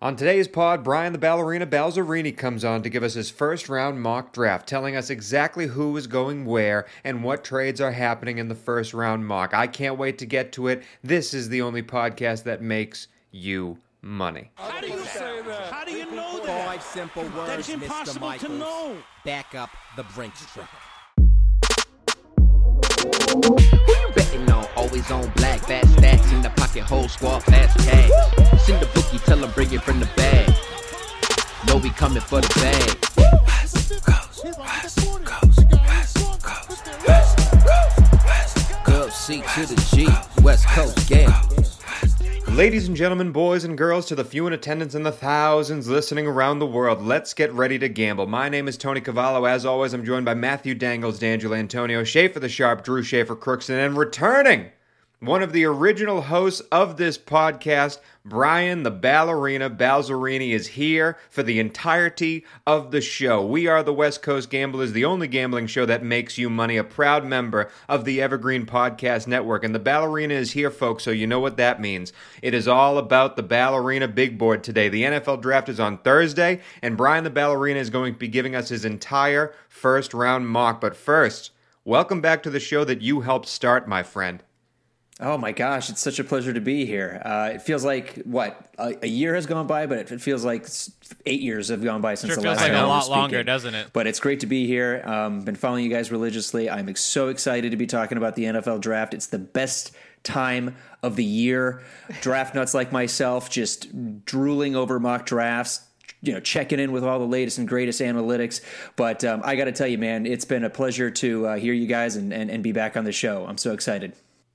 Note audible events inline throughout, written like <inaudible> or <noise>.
On today's pod, Brian the Ballerina Balzerini comes on to give us his first round mock draft, telling us exactly who is going where and what trades are happening in the first round mock. I can't wait to get to it. This is the only podcast that makes you money. How do you say that? How do you know that? Five simple words, That's Mr. impossible Michaels. to know. Back up the Brinks truck. On? Always on black, fat stacks in the pocket, whole squad, fast cash. Send the bookie, tell him bring it from the bag. Know we coming for the bag. West Gov C to the G, West Coast, yeah. Ladies and gentlemen, boys and girls, to the few in attendance and the thousands listening around the world, let's get ready to gamble. My name is Tony Cavallo. As always, I'm joined by Matthew Dangles, D'Angelo Antonio, Schaefer the Sharp, Drew Schaefer Crookston, and returning one of the original hosts of this podcast, Brian the Ballerina Balzerini, is here for the entirety of the show. We are the West Coast Gamblers, the only gambling show that makes you money, a proud member of the Evergreen Podcast Network. And the Ballerina is here, folks, so you know what that means. It is all about the Ballerina Big Board today. The NFL Draft is on Thursday, and Brian the Ballerina is going to be giving us his entire first round mock. But first, welcome back to the show that you helped start, my friend. Oh my gosh, it's such a pleasure to be here. Uh, it feels like what a, a year has gone by, but it, feels like eight years have gone by since Sure the feels last like time a lot speaking. longer, doesn't it? But it's great to be here. Um, been following you guys religiously. I'm so excited to be talking about the NFL draft. It's the best time of the year. Draft nuts like myself just drooling over mock drafts. You know, checking in with all the latest and greatest analytics. But um, I got to tell you, man, it's been a pleasure to uh, hear you guys and, and, and be back on the show. I'm so excited.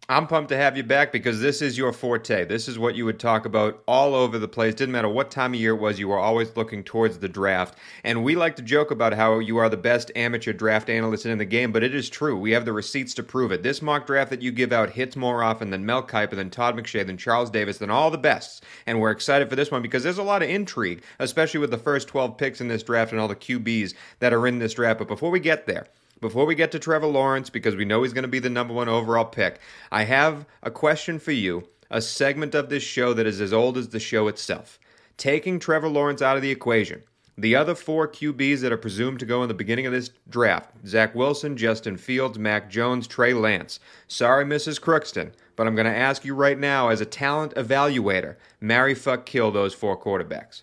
I'm pumped to have you back because this is your forte. This is what you would talk about all over the place. Didn't matter what time of year it was, you were always looking towards the draft. And we like to joke about how you are the best amateur draft analyst in the game, but it is true. We have the receipts to prove it. This mock draft that you give out hits more often than Mel Kiper, than Todd McShay, than Charles Davis, than all the bests. And we're excited for this one because there's a lot of intrigue, especially with the first 12 picks in this draft and all the QBs that are in this draft. But before we get there, before we get to Trevor Lawrence, because we know he's going to be the number one overall pick, I have a question for you, a segment of this show that is as old as the show itself. Taking Trevor Lawrence out of the equation, the other four QBs that are presumed to go in the beginning of this draft Zach Wilson, Justin Fields, Mac Jones, Trey Lance. Sorry, Mrs. Crookston, but I'm going to ask you right now, as a talent evaluator, marry, fuck, kill those four quarterbacks.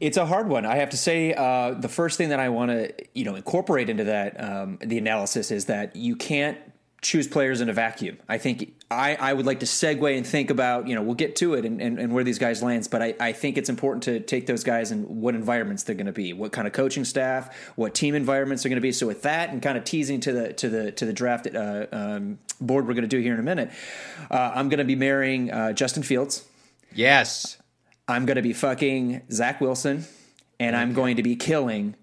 It's a hard one. I have to say, uh, the first thing that I want to, you know, incorporate into that um, the analysis is that you can't choose players in a vacuum. I think I, I would like to segue and think about, you know, we'll get to it and, and, and where these guys lands, but I, I think it's important to take those guys and what environments they're going to be, what kind of coaching staff, what team environments they're going to be. So with that and kind of teasing to the to the to the draft uh, um, board we're going to do here in a minute, uh, I'm going to be marrying uh, Justin Fields. Yes. I'm going to be fucking Zach Wilson, and I'm going to be killing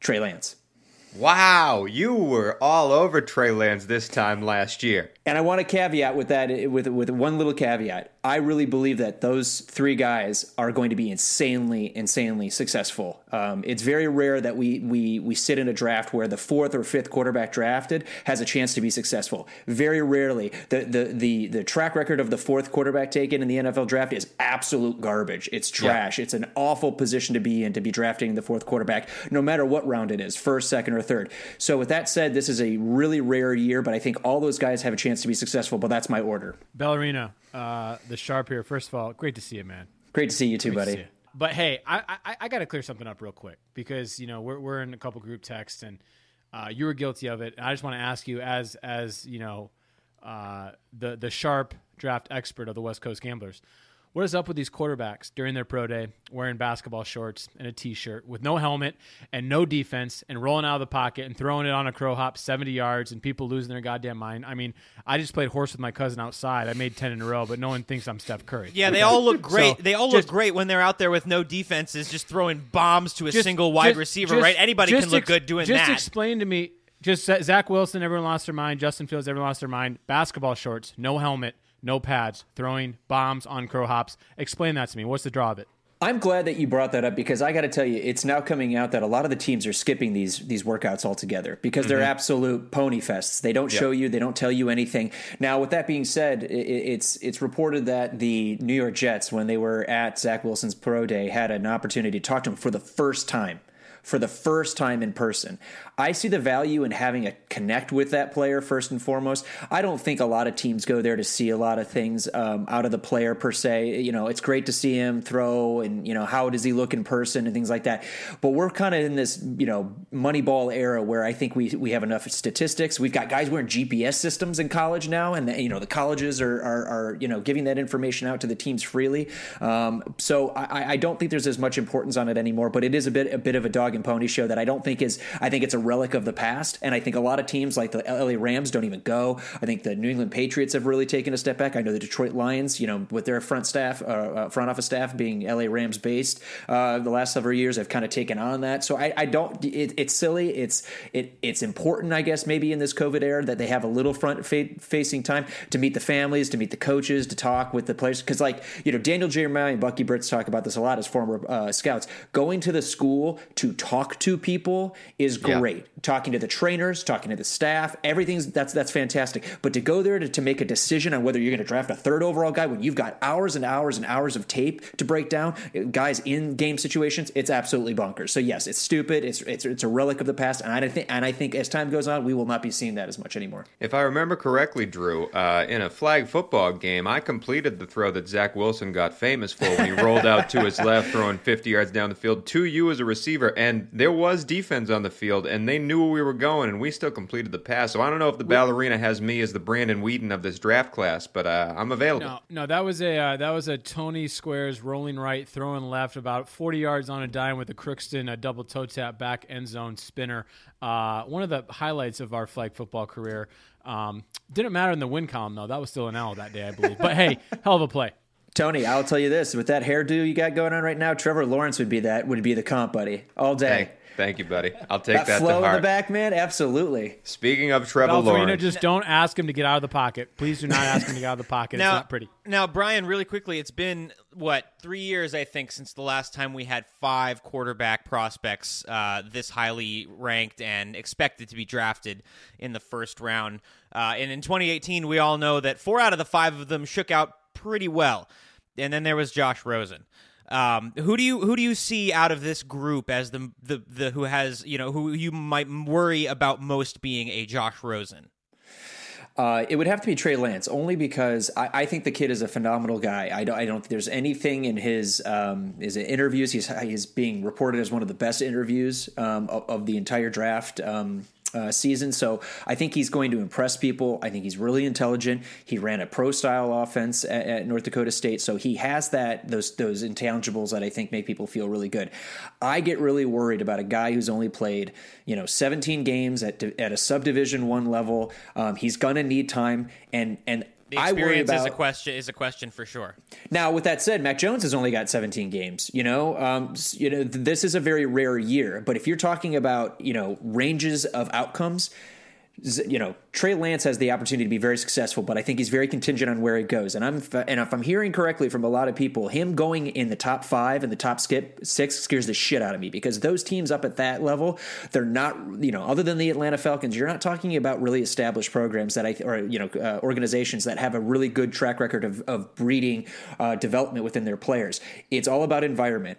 Trey Lance. Wow, you were all over Trey Lance this time last year. And I want to caveat with that with with one little caveat. I really believe that those three guys are going to be insanely, insanely successful. Um, it's very rare that we we we sit in a draft where the fourth or fifth quarterback drafted has a chance to be successful. Very rarely. The the the the track record of the fourth quarterback taken in the NFL draft is absolute garbage. It's trash. It's an awful position to be in to be drafting the fourth quarterback, no matter what round it is, first, second, or third. So with that said, this is a really rare year, but I think all those guys have a chance to be successful. But that's my order. Ballerina, uh, the sharp here. First of all, great to see you, man. Great to see you too, Great to buddy. see you. But hey, I I, I got to clear something up real quick because you know we're we're in a couple group texts and uh, you were guilty of it. And I just want to ask you, as as you know, uh, the the sharp draft expert of the West Coast Gamblers. What is up with these quarterbacks during their pro day wearing basketball shorts and a t-shirt with no helmet and no defense and rolling out of the pocket and throwing it on a crow hop 70 yards and people losing their goddamn mind? I mean, I just played horse with my cousin outside. I made 10 in a row, but no one thinks I'm Steph Curry. Yeah, they all look <laughs> great. So, they all just- look great when they're out there with no defenses, just throwing bombs to a Just- single wide just- receiver. right? Anybody can look ex- good doing that. just explain to me. Just Zach Wilson, everyone lost their mind. Justin Fields, everyone lost their mind. Basketball shorts, no helmet, no pads, throwing bombs on crow hops. Explain that to me. What's the draw of it? I'm glad that you brought that up because I got to tell you, it's now coming out that a lot of the teams are skipping these these workouts altogether because they're mm-hmm. absolute pony fests. They don't show you, they don't tell you anything. Now, with that being said, it's it's reported that the New York Jets, when they were at Zach Wilson's pro day, had an opportunity to talk to him for the first time. For the first time in person, I see the value in having a connect with that player first and foremost. I don't think a lot of teams go there to see a lot of things um, out of the player per se. You know, it's great to see him throw and you know how does he look in person and things like that. But we're kind of in this you know Moneyball era where I think we we have enough statistics. We've got guys wearing GPS systems in college now, and you know the colleges are are, are you know giving that information out to the teams freely. Um, so I, I don't think there's as much importance on it anymore. But it is a bit a bit of a dog and pony show that I don't think is. I think it's a relic of the past, and I think a lot of teams like the LA Rams don't even go. I think the New England Patriots have really taken a step back. I know the Detroit Lions, you know, with their front staff, uh, uh, front office staff being LA Rams based, uh, the last several years have kind of taken on that. So I, I don't. It, it's silly. It's it it's important, I guess, maybe in this COVID era that they have a little front fa- facing time to meet the families, to meet the coaches, to talk with the players. Because like you know, Daniel Jeremiah and Bucky Brooks talk about this a lot as former uh, scouts. Going to the school to talk to people is Yeah. great. Talking to the trainers, talking to the staff, everything's that's that's fantastic. But to go there to, to make a decision on whether you're going to draft a third overall guy when you've got hours and hours and hours of tape to break down guys in game situations, it's absolutely bonkers. So yes, it's stupid. It's it's it's a relic of the past, and I think and I think as time goes on, we will not be seeing that as much anymore. If I remember correctly, Drew, uh, in a flag football game, I completed the throw that Zach Wilson got famous for when he rolled out to his left, throwing 50 yards down the field to you as a receiver. And there was defense on the field, and they knew where we were going, and we still completed the pass. So I don't know if the ballerina has me as the Brandon Weeden of this draft class, but uh, I'm available. No, no, that was a uh, that was a Tony Squares rolling right, throwing left, about forty yards on a dime with a Crookston a double toe tap back end zone spinner. Uh, one of the highlights of our flag football career. Um, didn't matter in the win column though. That was still an L that day, I believe. But hey, <laughs> hell of a play. Tony, I'll tell you this: with that hairdo you got going on right now, Trevor Lawrence would be that would be the comp buddy all day. Thank, thank you, buddy. I'll take that that, flow to in the back, man, absolutely. Speaking of Trevor Ballerina, Lawrence, just don't ask him to get out of the pocket. Please do not ask him to get out of the pocket. Now, it's not pretty. Now, Brian, really quickly, it's been what three years, I think, since the last time we had five quarterback prospects uh, this highly ranked and expected to be drafted in the first round. Uh, and in 2018, we all know that four out of the five of them shook out pretty well. And then there was Josh Rosen. Um, who do you who do you see out of this group as the the the who has you know who you might worry about most being a Josh Rosen? Uh, it would have to be Trey Lance, only because I, I think the kid is a phenomenal guy. I don't, I don't think there's anything in his um, his interviews. He's he's being reported as one of the best interviews um, of, of the entire draft. Um, uh, season, so I think he's going to impress people. I think he's really intelligent. He ran a pro style offense at, at North Dakota State, so he has that those those intangibles that I think make people feel really good. I get really worried about a guy who's only played you know 17 games at at a subdivision one level. Um, he's gonna need time, and and The experience about is a question is a question for sure. now, with that said, Mac Jones has only got 17 games. You know, um, you know, th- this is a very rare year. But if you're talking about you know ranges of outcomes, z- you know, Trey Lance has the opportunity to be very successful, but I think he's very contingent on where he goes. And I'm and if I'm hearing correctly from a lot of people, him going in the top five and the top skip six scares the shit out of me because those teams up at that level, they're not you know, other than the Atlanta Falcons, you're not talking about really established programs that I or you know uh, organizations that have a really good track record of of breeding uh, development within their players. It's all about environment.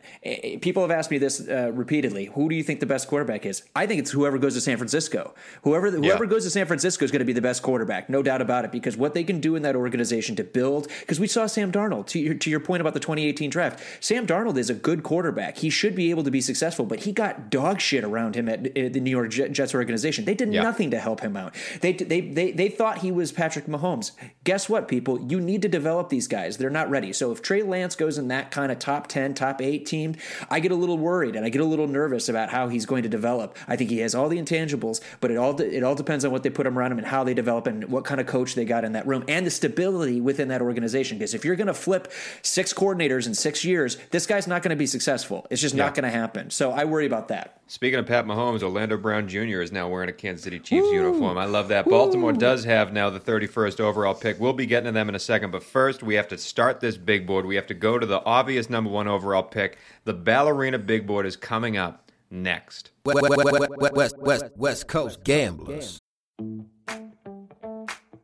People have asked me this uh, repeatedly. Who do you think the best quarterback is? I think it's whoever goes to San Francisco. Whoever whoever Yeah. goes to San Francisco is going to be the best quarterback, no doubt about it. Because what they can do in that organization to build. Because we saw Sam Darnold. To your, to your point about the 2018 draft, Sam Darnold is a good quarterback. He should be able to be successful, but he got dog shit around him at, at the New York Jets organization. They did Yeah. nothing to help him out. They, they they they thought he was Patrick Mahomes. Guess what, people? You need to develop these guys. They're not ready. So if Trey Lance goes in that kind of top 10, top 8 team, I get a little worried and I get a little nervous about how he's going to develop. I think he has all the intangibles, but it all it all depends on what they put him around around him and how they develop and what kind of coach they got in that room and the stability within that organization. Because if you're going to flip six coordinators in six years, this guy's not going to be successful. It's just not going to happen. So I worry about that. Speaking of Pat Mahomes, Orlando Brown Jr. is now wearing a Kansas City Chiefs uniform. I love that. Baltimore does have now the 31st overall pick. We'll be getting to them in a second, but first we have to start this big board. We have to go to the obvious number one overall pick. The Ballerina big board is coming up next. West, West, West, West, West Coast Gamblers.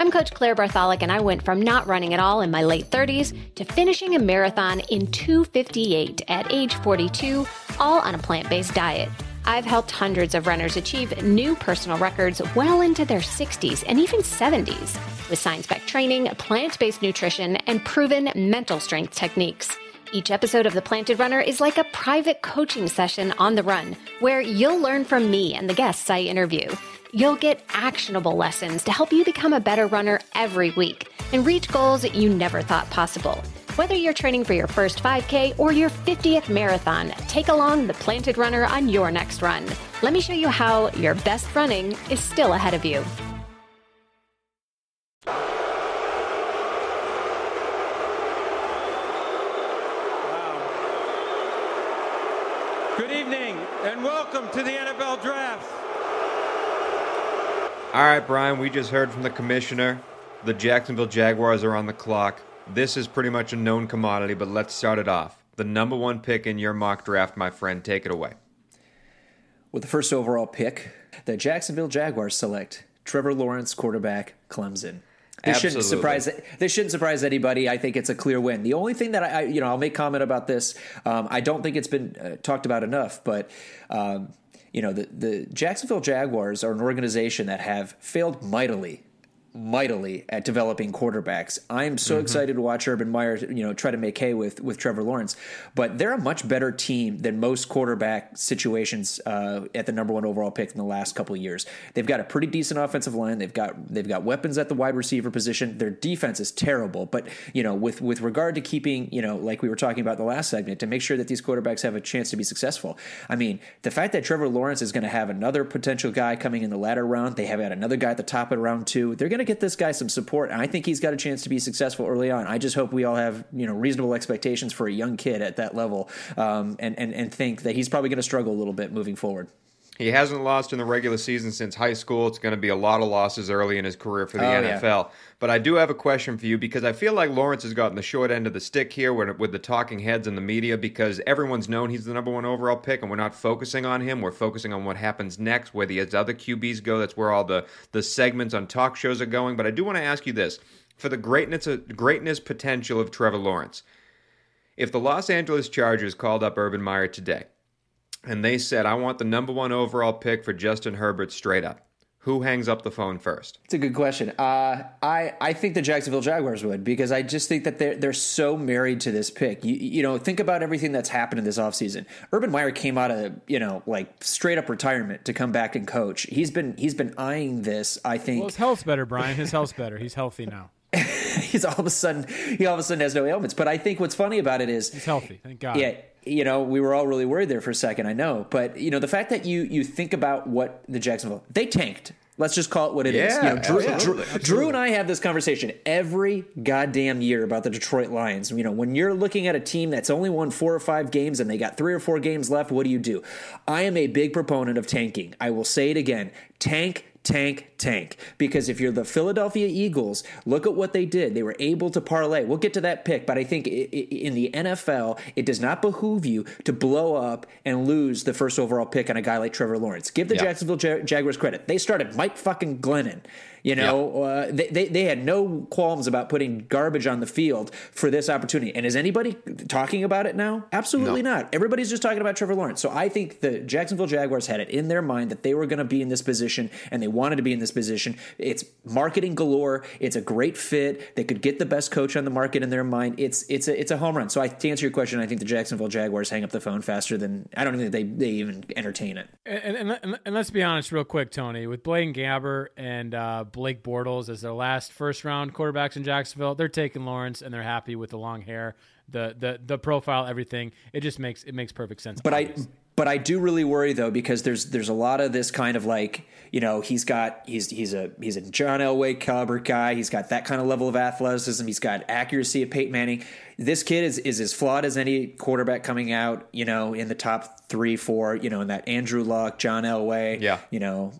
I'm Coach Claire Bartholic, and I went from not running at all in my late 30s to finishing a marathon in 258 at age 42, all on a plant based diet. I've helped hundreds of runners achieve new personal records well into their 60s and even 70s with science backed training, plant based nutrition, and proven mental strength techniques. Each episode of The Planted Runner is like a private coaching session on the run where you'll learn from me and the guests I interview. You'll get actionable lessons to help you become a better runner every week and reach goals you never thought possible. Whether you're training for your first 5K or your 50th marathon, take along the Planted Runner on your next run. Let me show you how your best running is still ahead of you. Good evening and welcome to the NFL Draft. All right, Brian, we just heard from the commissioner. The Jacksonville Jaguars are on the clock. This is pretty much a known commodity, but let's start it off. The number one pick in your mock draft, my friend. Take it away. With the first overall pick, the Jacksonville Jaguars select Trevor Lawrence, quarterback, Clemson. This shouldn't surprise. This shouldn't surprise anybody. I think it's a clear win. The only thing that I, I you know, I'll make comment about this. Um, I don't think it's been uh, talked about enough, but um, you know, the the Jacksonville Jaguars are an organization that have failed mightily mightily at developing quarterbacks. I'm so excited to watch Urban Meyer, you know, try to make hay with with Trevor Lawrence. But they're a much better team than most quarterback situations uh, at the number one overall pick in the last couple of years. They've got a pretty decent offensive line. They've got they've got weapons at the wide receiver position. Their defense is terrible, but you know, with with regard to keeping, you know, like we were talking about in the last segment, to make sure that these quarterbacks have a chance to be successful. I mean, the fact that Trevor Lawrence is going to have another potential guy coming in the latter round, they have had another guy at the top of round two. They're going to get this guy some support, and I think he's got a chance to be successful early on. I just hope we all have you know reasonable expectations for a young kid at that level, um, and and and think that he's probably going to struggle a little bit moving forward. He hasn't lost in the regular season since high school. It's going to be a lot of losses early in his career for the Oh, yeah. But I do have a question for you because I feel like Lawrence has gotten the short end of the stick here with, with the talking heads and the media because everyone's known he's the number one overall pick and we're not focusing on him. We're focusing on what happens next, where the other QBs go. That's where all the, the segments on talk shows are going. But I do want to ask you this for the greatness, greatness potential of Trevor Lawrence. If the Los Angeles Chargers called up Urban Meyer today, and they said, I want the number one overall pick for Justin Herbert straight up. Who hangs up the phone first? It's a good question. Uh, I I think the Jacksonville Jaguars would because I just think that they're they're so married to this pick. You you know think about everything that's happened in this offseason. Urban Meyer came out of you know like straight up retirement to come back and coach. He's been he's been eyeing this. I think Well, his health's better, Brian. His health's better. He's healthy now. <laughs> he's all of a sudden he all of a sudden has no ailments. But I think what's funny about it is He's healthy. Thank God. yeah, you know, we were all really worried there for a second. I know, but you know, the fact that you you think about what the Jacksonville they tanked. Let's just call it what it is. Yeah, You know, Drew, absolutely, Drew, Drew and I have this conversation every goddamn year about the Detroit Lions. You know, when you're looking at a team that's only won four or five games and they got three or four games left, what do you do? I am a big proponent of tanking. I will say it again: tank, tank, tank. Because if you're the Philadelphia Eagles, look at what they did. They were able to parlay. We'll get to that pick, but I think in the NFL, it does not behoove you to blow up and lose the first overall pick on a guy like Trevor Lawrence. Give the Yeah. Jacksonville Ja- Jaguars credit. They started Mike fucking Glennon. You know, uh, they, they they had no qualms about putting garbage on the field for this opportunity. And is anybody talking about it now? Absolutely not. Everybody's just talking about Trevor Lawrence. So I think the Jacksonville Jaguars had it in their mind that they were going to be in this position, and they wanted to be in this position. It's marketing galore. It's a great fit. They could get the best coach on the market in their mind. It's it's a it's a home run. So I, to answer your question, I think the Jacksonville Jaguars hang up the phone faster than I don't think they they even entertain it. And, and, and, and let's be honest, real quick, Tony, with Blaine Gabbert and uh, Blake Bortles as their last first round quarterbacks in Jacksonville, they're taking Lawrence and they're happy with the long hair, the the the profile, everything. It just makes it makes perfect sense. But obviously. I but I do really worry though because there's there's a lot of this kind of like you know he's got he's he's a he's a John Elway caliber guy. He's got that kind of level of athleticism. He's got accuracy of Peyton Manning. This kid is is as flawed as any quarterback coming out. You know, in the top three, four. You know, in that Andrew Luck, John Elway. Yeah. You know,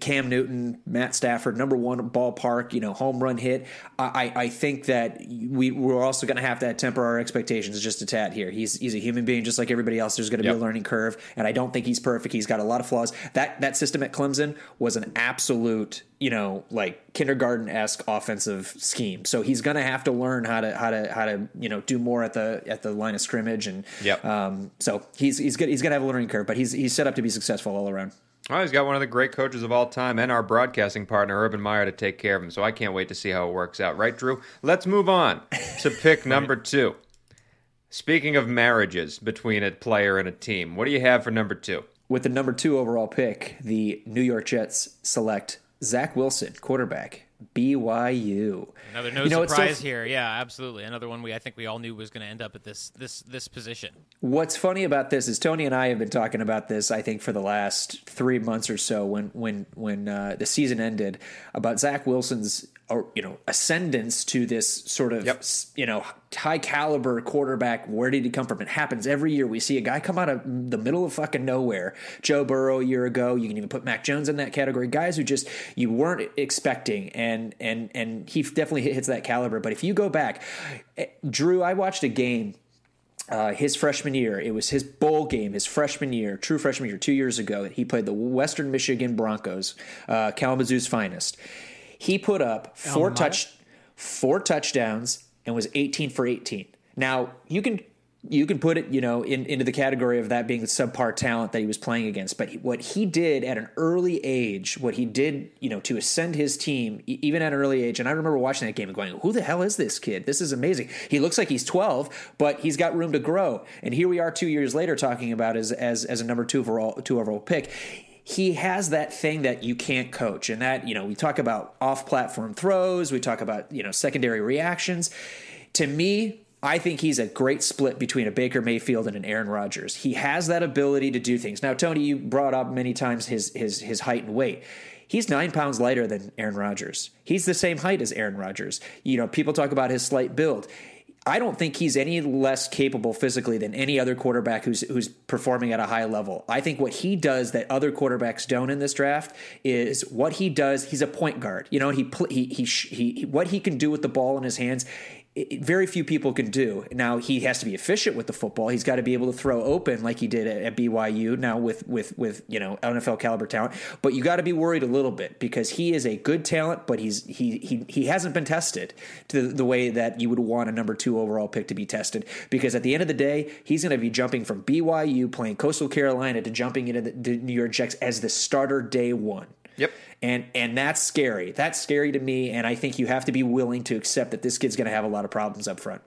Cam Newton, Matt Stafford, number one ballpark. You know, home run hit. I I think that we we're also going to have to temper our expectations just a tad here. He's he's a human being just like everybody else. There's going to Yep. be a learning curve, and I don't think he's perfect. He's got a lot of flaws. That that system at Clemson was an absolute, you know, like kindergarten esque offensive scheme. So he's going to have to learn how to how to how to you know do more at the at the line of scrimmage, and Yep. um, so he's he's good. He's going to have a learning curve, but he's he's set up to be successful all around. Oh, he's got one of the great coaches of all time and our broadcasting partner, Urban Meyer, to take care of him. So I can't wait to see how it works out. Right, Drew? Let's move on <laughs> to pick number two. Speaking of marriages between a player and a team, what do you have for number two? With the number two overall pick, the New York Jets select Zach Wilson, quarterback, BYU. Another no You know, so surprise f- here. Yeah, absolutely. Another one we I think we all knew was going to end up at this this this position. What's funny about this is Tony and I have been talking about this. I think for the last three months or so, when when when uh, the season ended, about Zach Wilson's or you know ascendance to this sort of Yep. you know high caliber quarterback. Where did he come from? It happens every year. We see a guy come out of the middle of fucking nowhere. Joe Burrow a year ago. You can even put Mac Jones in that category. Guys who just you weren't expecting, and and and he definitely hits that caliber. But if you go back, eh, Drew, I watched a game uh, his freshman year. It was his bowl game, his freshman year, true freshman year, two years ago. He played the Western Michigan Broncos, uh, Kalamazoo's finest. He put up four touch, four touchdowns, and was eighteen for eighteen. Now you can you can put it you know in, into the category of that being the subpar talent that he was playing against. But he- what he did at an early age, what he did you know to ascend his team even at an early age, and I remember watching that game and going, "Who the hell is this kid? This is amazing." He looks like he's twelve, but he's got room to grow. And here we are two years later talking about as as as a number two overall two overall pick he has that thing that you can't coach and that you know we talk about off platform throws we talk about you know secondary reactions to me I think he's a great split between a Baker Mayfield and an Aaron Rodgers. He has that ability to do things. Now, Tony, you brought up many times his his his height and weight. He's nine pounds lighter than Aaron Rodgers. He's the same height as Aaron Rodgers. You know, people talk about his slight build. I don't think he's any less capable physically than any other quarterback who's who's performing at a high level. I think what he does that other quarterbacks don't in this draft is what he does. He's a point guard. You know, he he he, he what he can do with the ball in his hands. It- very few people can do. Now he has to be efficient with the football. He's got to be able to throw open like he did at, at BYU. Now with with with you know NFL caliber talent, but you got to be worried a little bit because he is a good talent, but he's he he he hasn't been tested to the way that you would want a number two overall pick to be tested. Because at the end of the day, he's going to be jumping from BYU playing Coastal Carolina to jumping into the, the New York Jets as the starter day one. Yep. And and that's scary. That's scary to me. And I think you have to be willing to accept that this kid's going to have a lot of problems up front.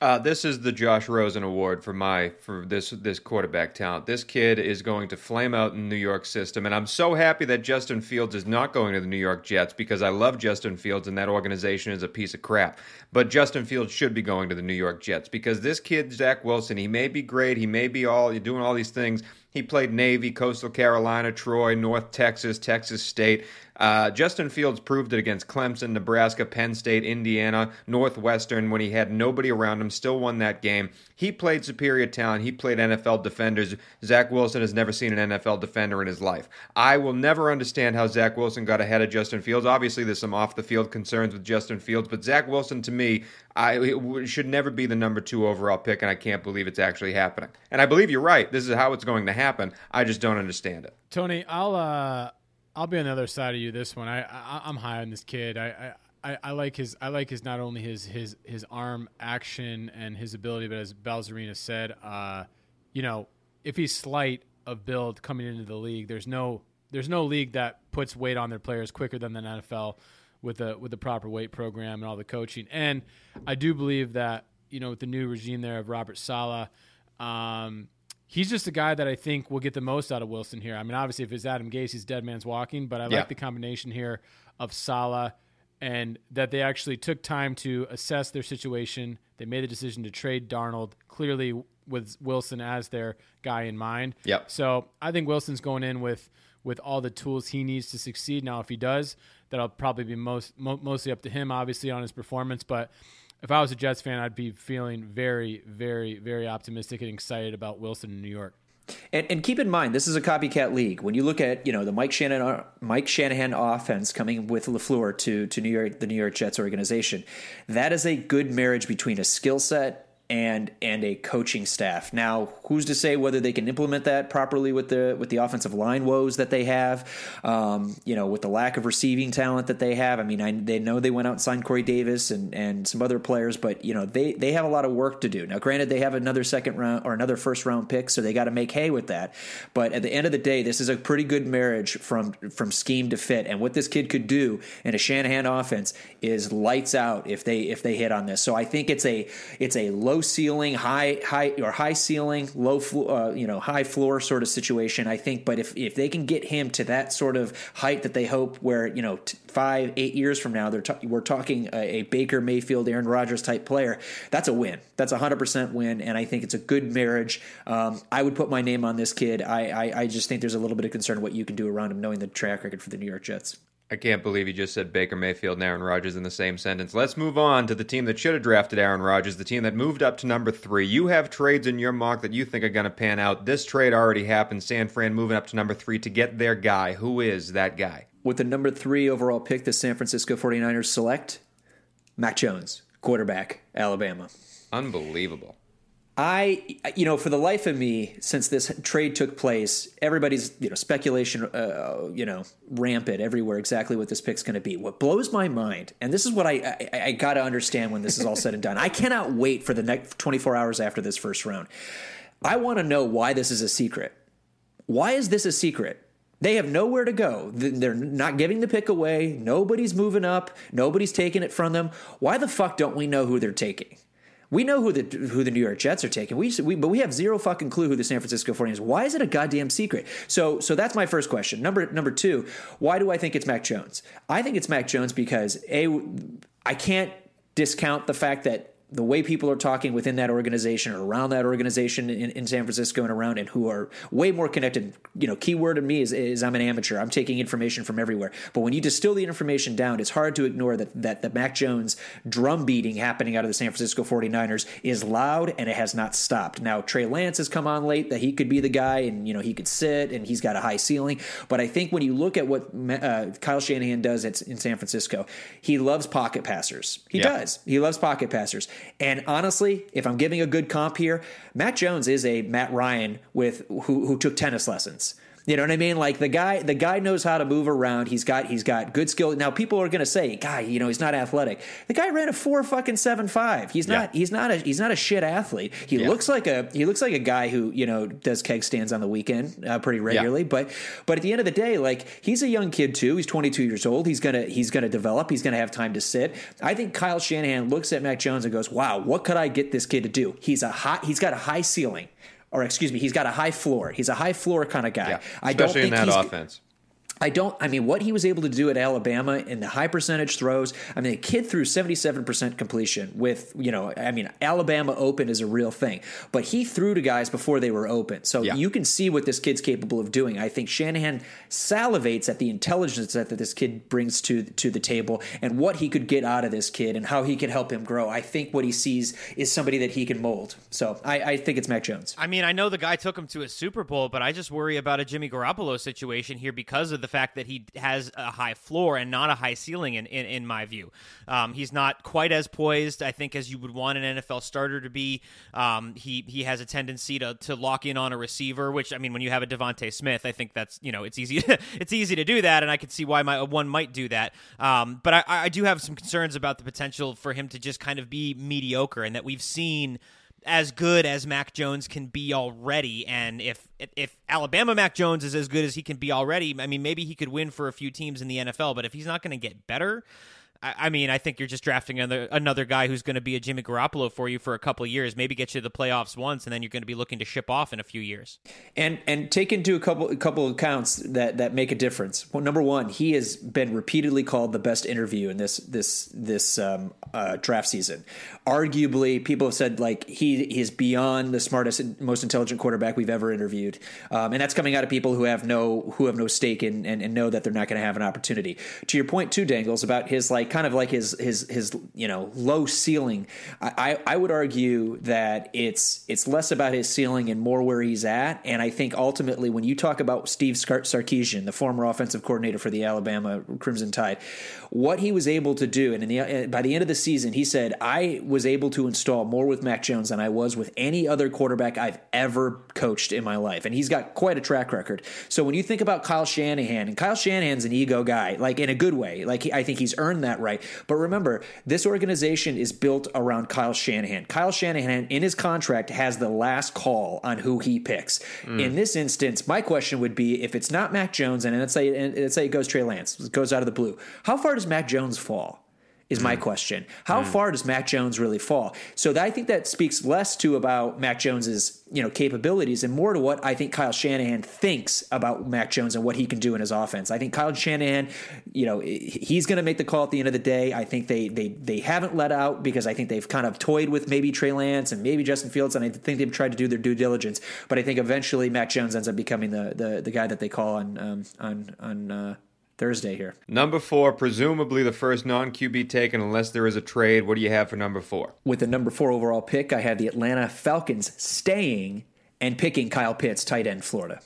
Uh, this is the Josh Rosen Award for my for this this quarterback talent. This kid is going to flame out in the New York system, and I'm so happy that Justin Fields is not going to the New York Jets because I love Justin Fields and that organization is a piece of crap. But Justin Fields should be going to the New York Jets because this kid Zach Wilson, he may be great, he may be all doing all these things. He played Navy, Coastal Carolina, Troy, North Texas, Texas State. Uh, Justin Fields proved it against Clemson, Nebraska, Penn State, Indiana, Northwestern when he had nobody around him, still won that game. He played superior talent. He played NFL defenders. Zach Wilson has never seen an NFL defender in his life. I will never understand how Zach Wilson got ahead of Justin Fields. Obviously, there's some off the field concerns with Justin Fields, but Zach Wilson, to me, I should never be the number two overall pick, and I can't believe it's actually happening. And I believe you're right. This is how it's going to happen. I just don't understand it. Tony, I'll uh, I'll be on the other side of you this one. I, I I'm high on this kid. I, I I, I like his I like his not only his his his arm action and his ability, but as Balzarina said, uh, you know, if he's slight of build coming into the league, there's no there's no league that puts weight on their players quicker than the NFL with a with the proper weight program and all the coaching. And I do believe that you know with the new regime there of Robert Saleh, Um, he's just a guy that I think will get the most out of Wilson here. I mean, obviously, if it's Adam Gase, he's dead man's walking, but I Yeah. like the combination here of Saleh and that they actually took time to assess their situation. They made the decision to trade Darnold, clearly with Wilson as their guy in mind. Yep. So I think Wilson's going in with with all the tools he needs to succeed. Now, if he does, that'll probably be most mo- mostly up to him, obviously, on his performance. But if I was a Jets fan, I'd be feeling very, very, very optimistic and excited about Wilson in New York. And, and keep in mind, this is a copycat league. When you look at you know the Mike Shanahan Mike Shanahan offense coming with Lafleur to to New York the New York Jets organization, that is a good marriage between a skill set and and a coaching staff. Now, who's to say whether they can implement that properly with the with the offensive line woes that they have? Um, you know, with the lack of receiving talent that they have. I mean, I, they know they went out and signed Corey Davis and and some other players, but you know they they have a lot of work to do. Now, granted, they have another second round or another first round pick, so they got to make hay with that. But at the end of the day, this is a pretty good marriage from from scheme to fit. And what this kid could do in a Shanahan offense is lights out if they if they hit on this. So I think it's a it's a low ceiling, high high or high ceiling, low flo- uh, you know high floor sort of situation. I think, but if if they can get him to that sort of height that they hope, where you know t- five eight years from now they're ta- we're talking a, a Baker Mayfield, Aaron Rodgers type player, that's a win. That's a hundred percent win, and I think it's a good marriage. Um, I would put my name on this kid. I, I I just think there's a little bit of concern what you can do around him, knowing the track record for the New York Jets. I can't believe you just said Baker Mayfield and Aaron Rodgers in the same sentence. Let's move on to the team that should have drafted Aaron Rodgers, the team that moved up to number three. You have trades in your mock that you think are going to pan out. This trade already happened. San Fran moving up to number three to get their guy. Who is that guy? With the number three overall pick, the San Francisco 49ers select Mac Jones, quarterback, Alabama. Unbelievable. I, you know, for the life of me, since this trade took place, everybody's, you know, speculation, uh, you know, rampant everywhere. Exactly what this pick's going to be. What blows my mind, and this is what I, I, I got to understand when this is all said and done. I cannot wait for the next 24 hours after this first round. I want to know why this is a secret. Why is this a secret? They have nowhere to go. They're not giving the pick away. Nobody's moving up. Nobody's taking it from them. Why the fuck don't we know who they're taking? We know who the who the New York Jets are taking. We, we but we have zero fucking clue who the San Francisco 49ers. Why is it a goddamn secret? So so that's my first question. Number number 2, why do I think it's Mac Jones? I think it's Mac Jones because a I can't discount the fact that the way people are talking within that organization or around that organization in, in San Francisco and around and who are way more connected. You know, key word in me is, is I'm an amateur. I'm taking information from everywhere. But when you distill the information down, it's hard to ignore that, that the Mac Jones drum beating happening out of the San Francisco 49ers is loud and it has not stopped. Now, Trey Lance has come on late that he could be the guy and, you know, he could sit and he's got a high ceiling. But I think when you look at what uh, Kyle Shanahan does at, in San Francisco, he loves pocket passers. He Yeah. does. He loves pocket passers. And honestly, if I'm giving a good comp here, Matt Jones is a Matt Ryan with who who took tennis lessons. You know what I mean? Like the guy, the guy knows how to move around. He's got he's got good skill. Now people are going to say, "Guy, you know, he's not athletic." The guy ran a four fucking seven five. He's not. Yeah. He's not a. He's not a shit athlete. He Yeah. looks like a. He looks like a guy who you know does keg stands on the weekend uh, pretty regularly. But but at the end of the day, like he's a young kid too. He's 22 years old. He's gonna he's gonna develop. He's gonna have time to sit. I think Kyle Shanahan looks at Mac Jones and goes, "Wow, what could I get this kid to do? He's a hot. He's got a high ceiling." Or excuse me, he's got a high floor. He's a high floor kind of guy. Yeah, I don't especially think in that he's, offense. I don't. I mean, what he was able to do at Alabama in the high percentage throws. I mean, the kid threw seventy seven percent completion with you know. I mean, Alabama open is a real thing, but he threw to guys before they were open. So Yeah. you can see what this kid's capable of doing. I think Shanahan salivates at the intelligence that, that this kid brings to to the table and what he could get out of this kid and how he could help him grow. I think what he sees is somebody that he can mold. So I, I think it's Mac Jones. I mean, I know the guy took him to a Super Bowl, but I just worry about a Jimmy Garoppolo situation here because of the fact that he has a high floor and not a high ceiling, in, in, in my view. Um, he's not quite as poised, I think, as you would want an NFL starter to be. Um, he he has a tendency to, to lock in on a receiver, which I mean, when you have a DeVonta Smith, I think that's you know it's easy <laughs> it's easy to do that, and I could see why my one might do that. Um, but I, I do have some concerns about the potential for him to just kind of be mediocre, and that we've seen as good as Mac Jones can be already. And if if Alabama Mac Jones is as good as he can be already, I mean, maybe he could win for a few teams in the NFL. But if he's not going to get better, I, mean, I think you're just drafting another another guy who's going to be a Jimmy Garoppolo for you for a couple of years, maybe get you to the playoffs once, and then you're going to be looking to ship off in a few years. And and take into a couple a couple of counts that that make a difference. Well, number one, he has been repeatedly called the best interview in this this this um, uh, draft season. Arguably, people have said like he, he is beyond the smartest, and most intelligent quarterback we've ever interviewed, um, and that's coming out of people who have no who have no stake in and, and know that they're not going to have an opportunity. To your point, too, Dangles about his like kind of like his his his you know low ceiling. I, I would argue that it's it's less about his ceiling and more where he's at. And I think ultimately, when you talk about Steve Sarkisian, the former offensive coordinator for the Alabama Crimson Tide, what he was able to do, and the, uh, by the end of the season, he said, "I was able to install more with Mac Jones than I was with any other quarterback I've ever coached in my life." And he's got quite a track record. So when you think about Kyle Shanahan, and Kyle Shanahan's an ego guy, like in a good way, like I think he's earned that right. But remember, this organization is built around Kyle Shanahan. Kyle Shanahan, in his contract, has the last call on who he picks. Mm. In this instance, my question would be if it's not Mac Jones, and let's say, and let's say it goes Trey Lance, it goes out of the blue, how far does Mac Jones fall? Is my mm. question. How mm. far does Mac Jones really fall? So that, I think that speaks less to about Mac Jones's you know capabilities and more to what I think Kyle Shanahan thinks about Mac Jones and what he can do in his offense. I think Kyle Shanahan, you know, he's going to make the call at the end of the day. I think they they they haven't let out because I think they've kind of toyed with maybe Trey Lance and maybe Justin Fields, and I think they've tried to do their due diligence. But I think eventually Mac Jones ends up becoming the the, the guy that they call on um, on on. Uh, Thursday here. Number four, presumably the first non QB taken unless there is a trade. What do you have for number four? With the number four overall pick, I have the Atlanta Falcons staying and picking Kyle Pitts, tight end, Florida.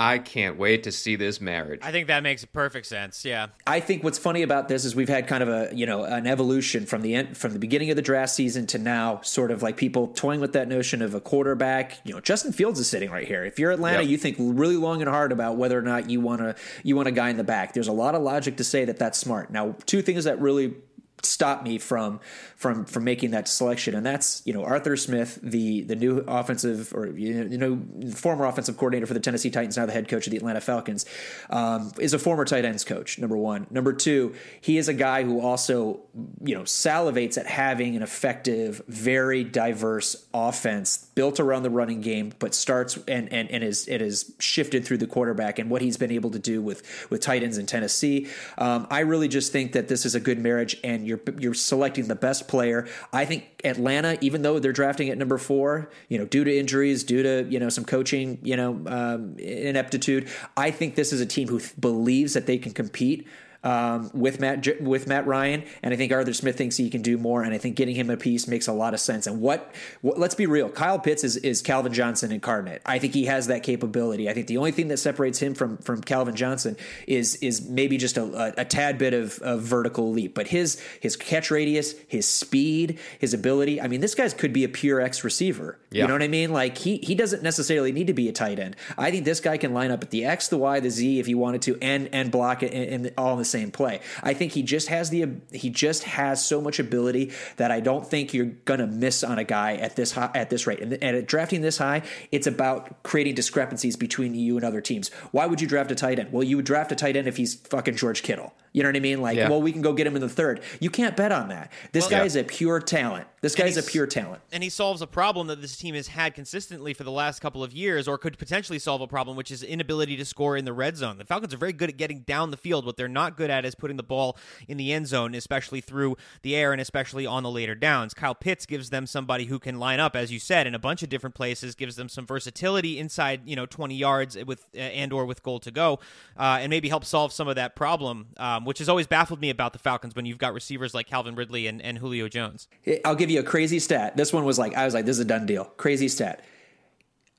I can't wait to see this marriage. I think that makes perfect sense. Yeah. I think what's funny about this is we've had kind of a you know an evolution from the end from the beginning of the draft season to now, sort of like people toying with that notion of a quarterback. You know, Justin Fields is sitting right here. If you're Atlanta, yep. you think really long and hard about whether or not you want to you want a guy in the back. There's a lot of logic to say that that's smart. Now, two things that really stop me from from from making that selection. And that's you know Arthur Smith the the new offensive or you know former offensive coordinator for the Tennessee Titans now the head coach of the Atlanta Falcons um, is a former tight ends coach number 1 number 2 he is a guy who also you know salivates at having an effective very diverse offense built around the running game but starts and and and is it is shifted through the quarterback and what he's been able to do with with tight ends in Tennessee um, I really just think that this is a good marriage and you're you're selecting the best player. I think Atlanta, even though they're drafting at number four, you know, due to injuries, due to you know some coaching, you know, um, ineptitude, I think this is a team who believes that they can compete um, with Matt with Matt Ryan, and I think Arthur Smith thinks he can do more, and I think getting him a piece makes a lot of sense. And what, what let's be real, Kyle Pitts is, is Calvin Johnson incarnate. I think he has that capability. I think the only thing that separates him from from Calvin Johnson is is maybe just a, a, a tad bit of, of vertical leap, but his his catch radius, his speed, his ability. I mean, this guy could be a pure X receiver. Yeah. You know what I mean? Like he he doesn't necessarily need to be a tight end. I think this guy can line up at the X, the Y, the Z if he wanted to, and and block it in, in all in the same play. I think he just has the he just has so much ability that I don't think you're gonna miss on a guy at this high, at this rate. And, and at drafting this high, it's about creating discrepancies between you and other teams. Why would you draft a tight end? Well, you would draft a tight end if he's fucking George Kittle. You know what I mean? Like, yeah. well, we can go get him in the third. You can't bet on that. This well, guy yeah. is a pure talent. This guy is a pure talent. And he solves a problem that this team has had consistently for the last couple of years, or could potentially solve a problem, which is inability to score in the red zone. The Falcons are very good at getting down the field. What they're not good at is putting the ball in the end zone, especially through the air and especially on the later downs. Kyle Pitts gives them somebody who can line up, as you said, in a bunch of different places, gives them some versatility inside, you know, 20 yards with uh, and or with goal to go, uh, and maybe help solve some of that problem, um, Um, which has always baffled me about the Falcons when you've got receivers like Calvin Ridley and, and Julio Jones. I'll give you a crazy stat. This one was like, I was like, this is a done deal. Crazy stat.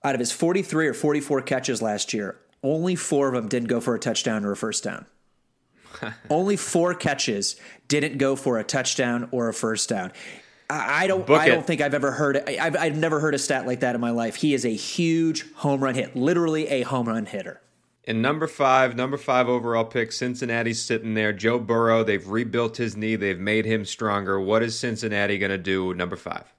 Out of his 43 or 44 catches last year, only four of them didn't go for a touchdown or a first down. <laughs> only four catches didn't go for a touchdown or a first down. I don't. Book I don't think I've ever heard. I've, I've never heard a stat like that in my life. He is a huge home run hit, literally a home run hitter. And number five, number five overall pick, Cincinnati's sitting there. Joe Burrow, they've rebuilt his knee, they've made him stronger. What is Cincinnati going to do? Number five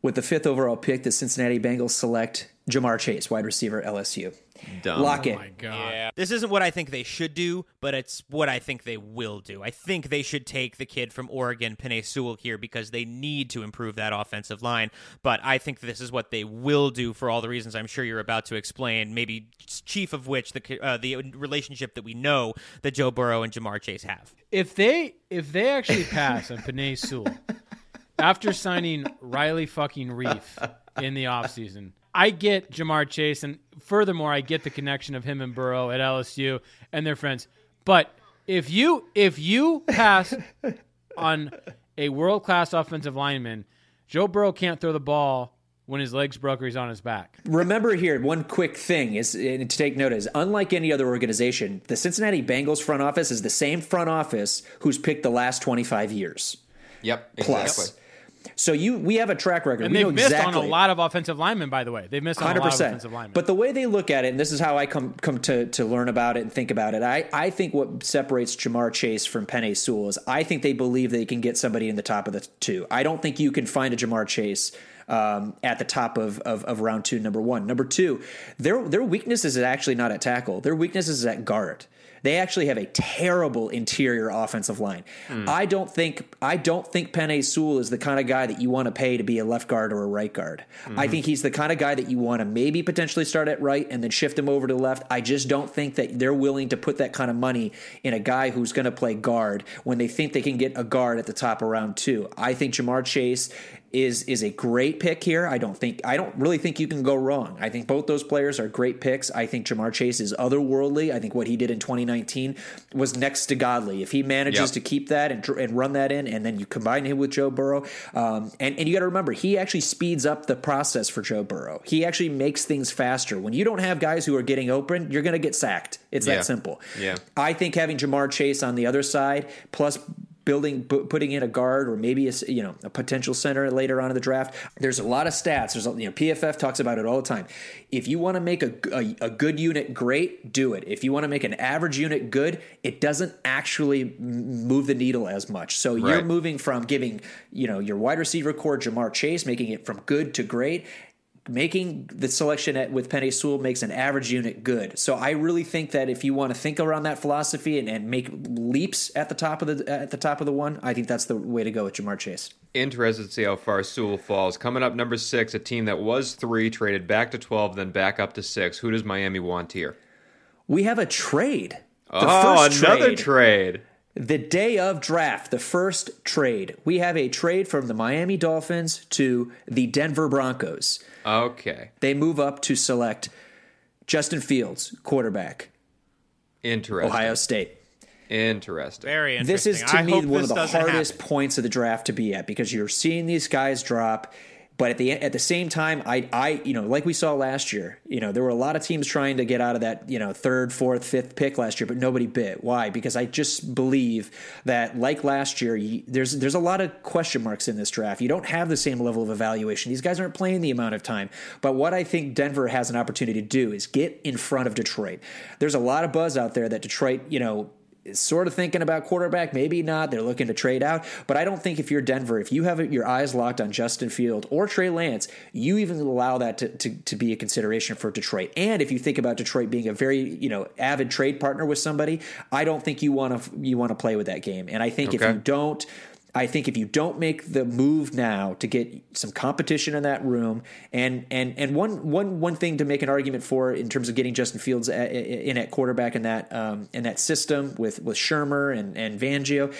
With the fifth overall pick, the Cincinnati Bengals select Ja'Marr Chase, wide receiver, LSU. Dumb. Lock Oh it. my god. Yeah. This isn't what I think they should do, but it's what I think they will do. I think they should take the kid from Oregon, Penei Sewell, here because they need to improve that offensive line. But I think this is what they will do for all the reasons I'm sure you're about to explain. Maybe chief of which the uh, the relationship that we know that Joe Burrow and Ja'Marr Chase have. If they if they actually pass on Penei Sewell after signing Riley fucking Reiff in the offseason, I get Ja'Marr Chase and furthermore I get the connection of him and Burrow at LSU and their friends. But if you if you pass <laughs> on a world class offensive lineman, Joe Burrow can't throw the ball when his legs broke or he's on his back. Remember here, one quick thing is and to take note is unlike any other organization, the Cincinnati Bengals front office is the same front office who's picked the last 25 years Yep. plus. Exactly. So you we have a track record. And we they've missed exactly. on a lot of offensive linemen, by the way. They've missed on Hundred a lot of offensive linemen. But the way they look at it, and this is how I come come to to learn about it and think about it. I I think what separates Ja'Marr Chase from Penei Sewell is I think they believe they can get somebody in the top of the two. I don't think you can find a Ja'Marr Chase. Um, at the top of, of, of round two, number one. Number two, their their weakness is actually not at tackle. Their weakness is at guard. They actually have a terrible interior offensive line. Hmm. I don't think I don't think Penei Sewell is the kind of guy that you want to pay to be a left guard or a right guard. I hmm. think he's the kind of guy that you want to maybe potentially start at right and then shift him over to left. I just don't think that they're willing to put that kind of money in a guy who's going to play guard when they think they can get a guard at the top of round two. I think Ja'Marr Chase is is a great pick here. I don't think I don't really think you can go wrong. I think both those players are great picks. I think Ja'Marr Chase is otherworldly. I think what he did in 2019 was next to godly. If he manages Yep. to keep that and, and run that in, and then you combine him with Joe Burrow, um, and and you got to remember he actually speeds up the process for Joe Burrow. He actually makes things faster. When you don't have guys who are getting open, you're going to get sacked. It's Yeah. that simple. Yeah. I think having Ja'Marr Chase on the other side, plus building pu- putting in a guard or maybe a you know a potential center later on in the draft. There's a lot of stats. There's a, you know PFF talks about it all the time. If you want to make a, a, a good unit great, do it. If you want to make an average unit good, it doesn't actually move the needle as much. So you're moving from giving you know your wide receiver corps Ja'Marr Chase, making it from good to great making the selection at, with Penei Sewell makes an average unit good. So I really think that if you want to think around that philosophy and, and make leaps at the top of the at the top of the one, I think that's the way to go with Ja'Marr Chase. Interested to see how far Sewell falls. Coming up, number six, a team that was three, traded back to 12, then back up to six. Who does Miami want here? We have a trade. The oh, another trade. trade. The day of draft, the first trade. We have a trade from the Miami Dolphins to the Denver Broncos. Okay. They move up to select Justin Fields, quarterback, Interesting. Ohio State. Interesting. Very interesting. This is to I me one of the hardest happen. points of the draft to be at because you're seeing these guys drop. But at the at the same time, I I you know like we saw last year, you know there were a lot of teams trying to get out of that you know third, fourth, fifth pick last year, but nobody bit. Why? Because I just believe that like last year, you, there's there's a lot of question marks in this draft. You don't have the same level of evaluation. These guys aren't playing the amount of time. But what I think Denver has an opportunity to do is get in front of Detroit. There's a lot of buzz out there that Detroit, you know, is sort of thinking about quarterback, maybe not. They're looking to trade out, but I don't think if you're Denver, if you have your eyes locked on Justin Field or Trey Lance, you even allow that to, to, to be a consideration for Detroit. And if you think about Detroit being a very you know avid trade partner with somebody, I don't think you want to you want to play with that game. And I think if you don't. I think if you don't make the move now to get some competition in that room, and and and one one one thing to make an argument for in terms of getting Justin Fields a- a- in at quarterback in that um, in that system with with Shurmur and and Fangio.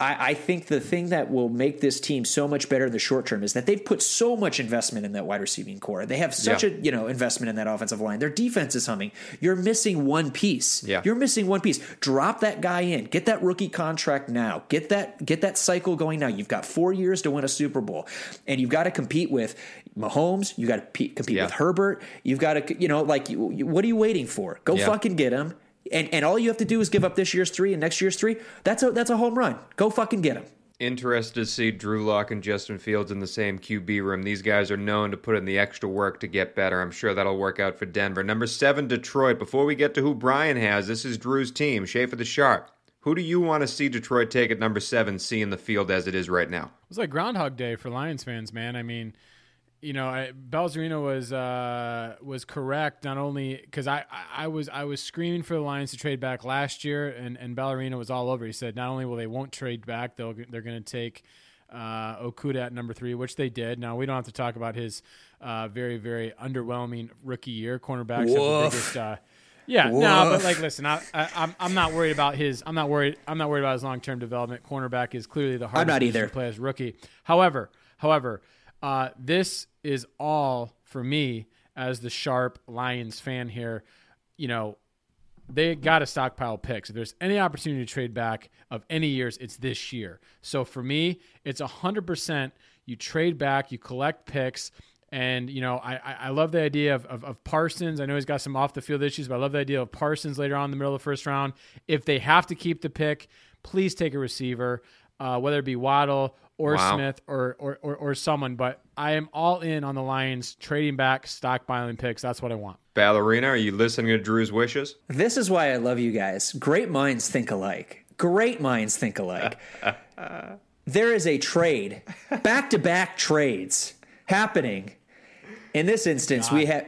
I, I think the thing that will make this team so much better in the short term is that they've put so much investment in that wide receiving corps. They have such Yeah. a you know investment in that offensive line. Their defense is humming. You're missing one piece. Yeah. You're missing one piece. Drop that guy in. Get that rookie contract now. Get that get that cycle going now. You've got four years to win a Super Bowl, and you've got to compete with Mahomes. You got to pe- compete Yeah. with Herbert. You've got to you know like what are you waiting for? Go Yeah. fucking get him. And and all you have to do is give up this year's three and next year's three. That's a that's a home run. Go fucking get him. Interested to see Drew Lock and Justin Fields in the same QB room. These guys are known to put in the extra work to get better. I'm sure that'll work out for Denver. Number seven, Detroit. Before we get to who Brian has, this is Drew's team, Schaefer the Sharp. Who do you want to see Detroit take at number seven, seeing the field as it is right now? It was like Groundhog Day for Lions fans, man. I mean, you know, I, was uh, was correct not only because I, I, was I was screaming for the Lions to trade back last year, and and Ballerino was all over. He said not only will they won't trade back, they'll they're going to take uh, Okudah at number three, which they did. Now we don't have to talk about his uh, very very underwhelming rookie year. Cornerbacks have the biggest. Uh, yeah, no, but like, listen, I, I, I'm I'm not worried about his. I'm not worried. I'm not worried about his long term development. Cornerback is clearly the hardest I'm not either. to play as rookie. However, however, uh, this is all for me as the sharp Lions fan here. You know, they got to stockpile picks. If there's any opportunity to trade back of any years, it's this year. So for me, it's 100% you trade back, you collect picks. And, you know, I, I- love the idea of, of, of Parsons. I know he's got some off the field issues, but I love the idea of Parsons later on in the middle of the first round. If they have to keep the pick, please take a receiver, uh, whether it be Waddle or Wow. Smith or, or, or, or someone. But I am all in on the Lions trading back, stockpiling picks. That's what I want. Ballerina, are you listening to Drew's wishes? This is why I love you guys. Great minds think alike. Great minds think alike. <laughs> there is a trade, back to back trades happening. In this instance, we have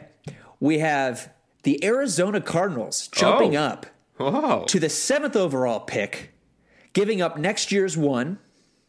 we have the Arizona Cardinals jumping Oh. up Whoa. to the seventh overall pick, giving up next year's one,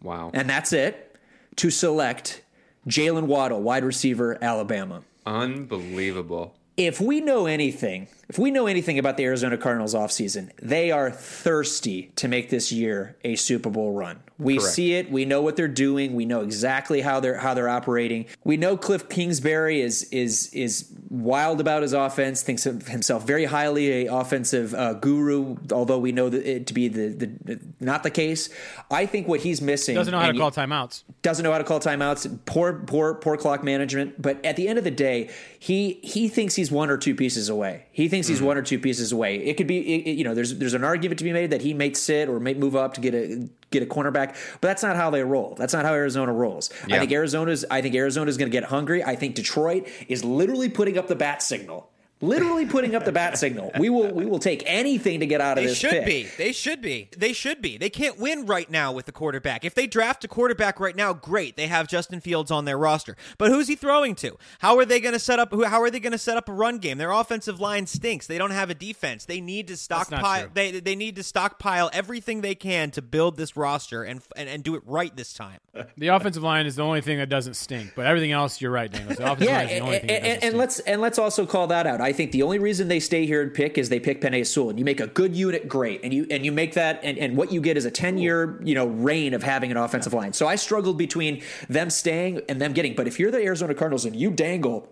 Wow. and that's it, to select Jaylen Waddle, wide receiver, Alabama. Unbelievable. if we know anything, if we know anything about the Arizona Cardinals offseason, they are thirsty to make this year a Super Bowl run. We Correct. see it, we know what they're doing, we know exactly how they're how they're operating. We know Cliff Kingsbury is is is wild about his offense, thinks of himself very highly a offensive uh, guru, although we know that it to be the, the not the case. I think what he's missing Doesn't know how to call timeouts. doesn't know how to call timeouts. Poor, poor, poor clock management. But at the end of the day, he he thinks he's one or two pieces away. He thinks he's mm-hmm. one or two pieces away. It could be, it- you know, there's there's an argument to be made that he may sit or may move up to get a get a cornerback, but that's not how they roll. That's not how Arizona rolls. I Yeah. think Arizona's I think Arizona's going to get hungry. I think Detroit is literally putting up the bat signal. Literally putting up the bat signal. We will we will take anything to get out of They this. They should pick. be. They should be. They should be. They can't win right now with the quarterback. If they draft a quarterback right now, great. They have Justin Fields on their roster. But who's he throwing to? How are they going to set up how are they going to set up a run game? Their offensive line stinks. They don't have a defense. They need to stockpile they they need to stockpile everything they can to build this roster and and, and do it right this time. The offensive line is the only thing that doesn't stink, but everything else, you're right, Daniel. The <laughs> offensive Yeah, line is the and, thing that and, and let's and let's also call that out. I think the only reason they stay here and pick is they pick Penei Sewell, and you make a good unit, great, and you and you make that, and, and what you get is a ten year you know reign of having an offensive line. So I struggled between them staying and them getting. But if you're the Arizona Cardinals and you dangle.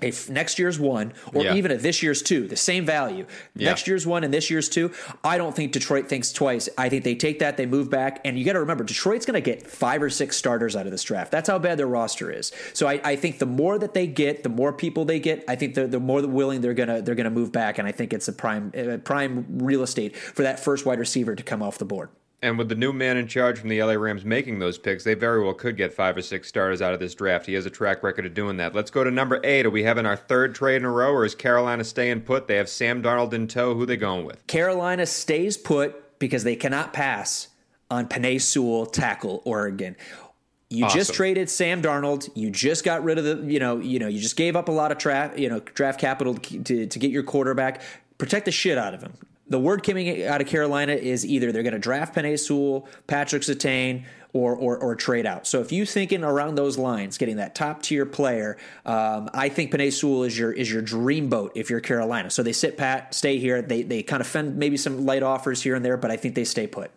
A f- next year's one, or Yeah. even a this year's two, the same value. Yeah. Next year's one and this year's two. I don't think Detroit thinks twice. I think they take that, they move back, and you got to remember, Detroit's going to get five or six starters out of this draft. That's how bad their roster is. So I, I think the more that they get, the more people they get. I think the, the more willing they're gonna they're gonna move back, and I think it's a prime uh, prime real estate for that first wide receiver to come off the board. And with the new man in charge from the LA Rams making those picks, they very well could get five or six starters out of this draft. He has a track record of doing that. Let's go to number eight. Are we having our third trade in a row, or is Carolina staying put? They have Sam Darnold in tow. Who they going with? Carolina stays put because they cannot pass on Penei Sewell, tackle Oregon. You just traded Sam Darnold. You just got rid of the, you know, you know, you just gave up a lot of draft, you know, draft capital to, to, to get your quarterback. Protect the shit out of him. The word coming out of Carolina is either they're going to draft Penei Sewell, Patrick Surtain, or, or or trade out. So if you thinking around those lines, getting that top tier player, um, I think Penei Sewell is your is your dream boat if you're Carolina. So they sit pat, stay here. They they kind of fend maybe some light offers here and there, but I think they stay put.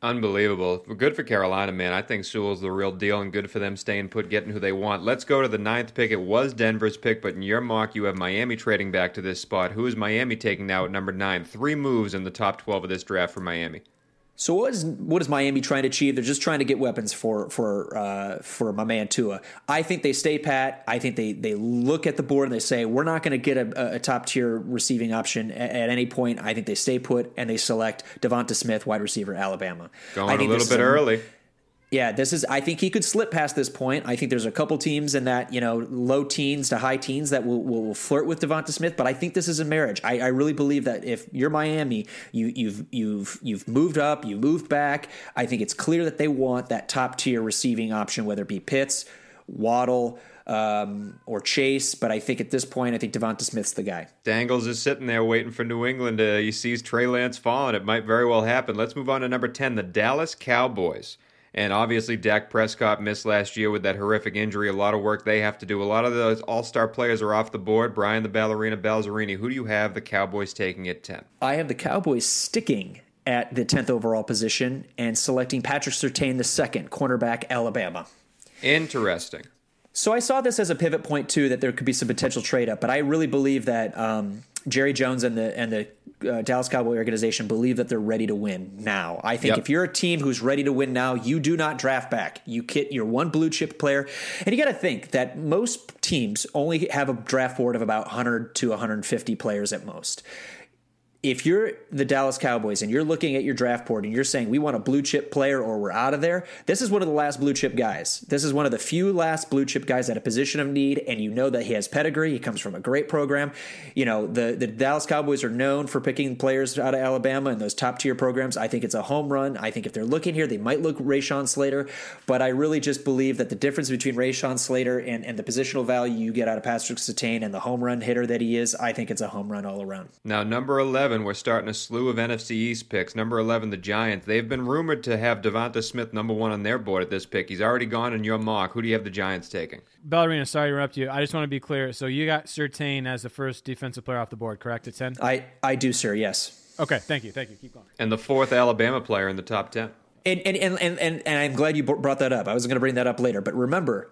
Unbelievable. Good for Carolina, man. I think Sewell's the real deal and good for them staying put, getting who they want. Let's go to the ninth pick. It was Denver's pick, but in your mock, you have Miami trading back to this spot. Who is Miami taking now at number nine? Three moves in the top 12 of this draft for Miami. So what is what is Miami trying to achieve? They're just trying to get weapons for for uh, for my man Tua. I think they stay pat. I think they they look at the board and they say we're not going to get a, a top tier receiving option at, at any point. I think they stay put and they select DeVonta Smith, wide receiver, Alabama. Going I a think little this is bit early. Yeah, this is. I think he could slip past this point. I think there's a couple teams in that you know low teens to high teens that will, will, will flirt with DeVonta Smith, but I think this is a marriage. I, I really believe that if you're Miami, you, you've you've you've moved up, you moved back. I think it's clear that they want that top tier receiving option, whether it be Pitts, Waddle. um, or Chase. But I think at this point, I think DeVonta Smith's the guy. Dangles is sitting there waiting for New England. He sees Trey Lance falling. It might very well happen. Let's move on to number 10, the Dallas Cowboys. And obviously, Dak Prescott missed last year with that horrific injury. A lot of work they have to do. A lot of those all star players are off the board. Brian the Ballerina Balzerini. Who do you have the Cowboys taking at 10? I have the Cowboys sticking at the 10th overall position and selecting Patrick Surtain the second, cornerback, Alabama. Interesting. So I saw this as a pivot point too, that there could be some potential trade up. But I really believe that um, Jerry Jones and the and the uh, Dallas Cowboy organization believe that they're ready to win now. I think Yep. if you're a team who's ready to win now, you do not draft back. You kit your one blue chip player, and you got to think that most teams only have a draft board of about 100 to 150 players at most if you're the Dallas Cowboys and you're looking at your draft board and you're saying we want a blue chip player or we're out of there, this is one of the last blue chip guys. This is one of the few last blue chip guys at a position of need, and you know that he has pedigree. He comes from a great program. You know the the Dallas Cowboys are known for picking players out of Alabama and those top tier programs. I think it's a home run. I think if they're looking here, they might look Rashawn Slater, but I really just believe that the difference between Rashawn Slater and, and the positional value you get out of Patrick Surtain and the home run hitter that he is, I think it's a home run all around. Now, number 11, we're starting a slew of NFC East picks. Number 11, the Giants. They've been rumored to have DeVonta Smith number one on their board at this pick. He's already gone in your mock. Who do you have the Giants taking? Ballerina, sorry to interrupt you. I just want to be clear. So you got Surtain as the first defensive player off the board, correct? At 10? I, I do, sir. Yes. Okay, thank you. Thank you. Keep going. And the fourth Alabama player in the top 10. And and, and, and, and and I'm glad you brought that up. I was going to bring that up later, but remember,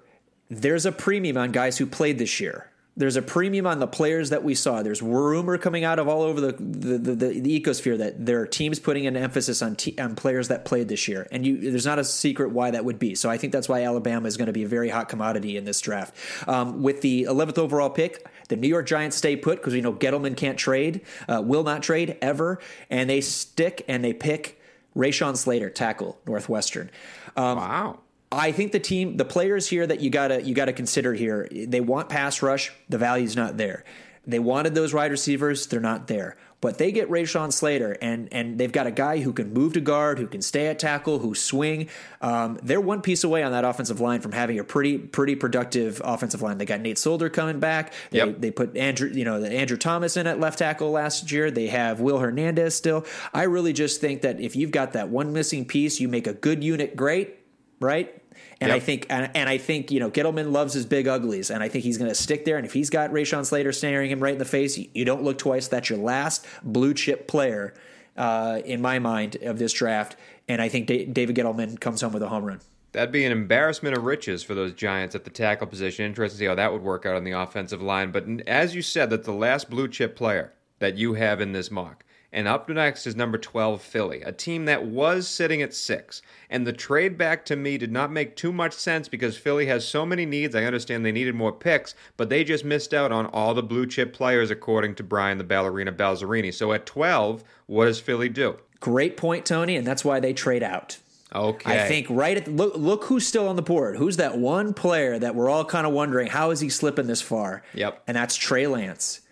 there's a premium on guys who played this year. There's a premium on the players that we saw. There's rumor coming out of all over the the, the, the, the ecosphere that there are teams putting an emphasis on te- on players that played this year, and you there's not a secret why that would be. So I think that's why Alabama is going to be a very hot commodity in this draft. Um, with the 11th overall pick, the New York Giants stay put because we know Gettleman can't trade, uh, will not trade ever, and they stick and they pick Rashawn Slater, tackle, Northwestern. Um, Wow. I think the team, the players here that you gotta you gotta consider here, they want pass rush. The value's not there. They wanted those wide receivers, they're not there. But they get Rashawn Slater, and and they've got a guy who can move to guard, who can stay at tackle, who swing. Um, they're one piece away on that offensive line from having a pretty pretty productive offensive line. They got Nate Solder coming back. They, Yep. they put Andrew, you know, Andrew Thomas in at left tackle last year. They have Will Hernandez still. I really just think that if you've got that one missing piece, you make a good unit great, right? And I think, and, and I think, you know, Gettleman loves his big uglies, and I think he's going to stick there. And if he's got Rashawn Slater staring him right in the face, you, you don't look twice. That's your last blue chip player, uh, in my mind, of this draft. And I think Da- David Gettleman comes home with a home run. That'd be an embarrassment of riches for those Giants at the tackle position. Interesting to see how that would work out on the offensive line. But as you said, that's the last blue chip player that you have in this mock. And up next is number 12, Philly, a team that was sitting at six. And the trade back to me did not make too much sense because Philly has so many needs. I understand they needed more picks, but they just missed out on all the blue chip players, according to Brian the Ballerina Balzerini. So at 12, what does Philly do? Great point, Tony, and that's why they trade out. Okay. I think right at look look who's still on the board. Who's that one player that we're all kind of wondering how is he slipping this far? Yep. And that's Trey Lance.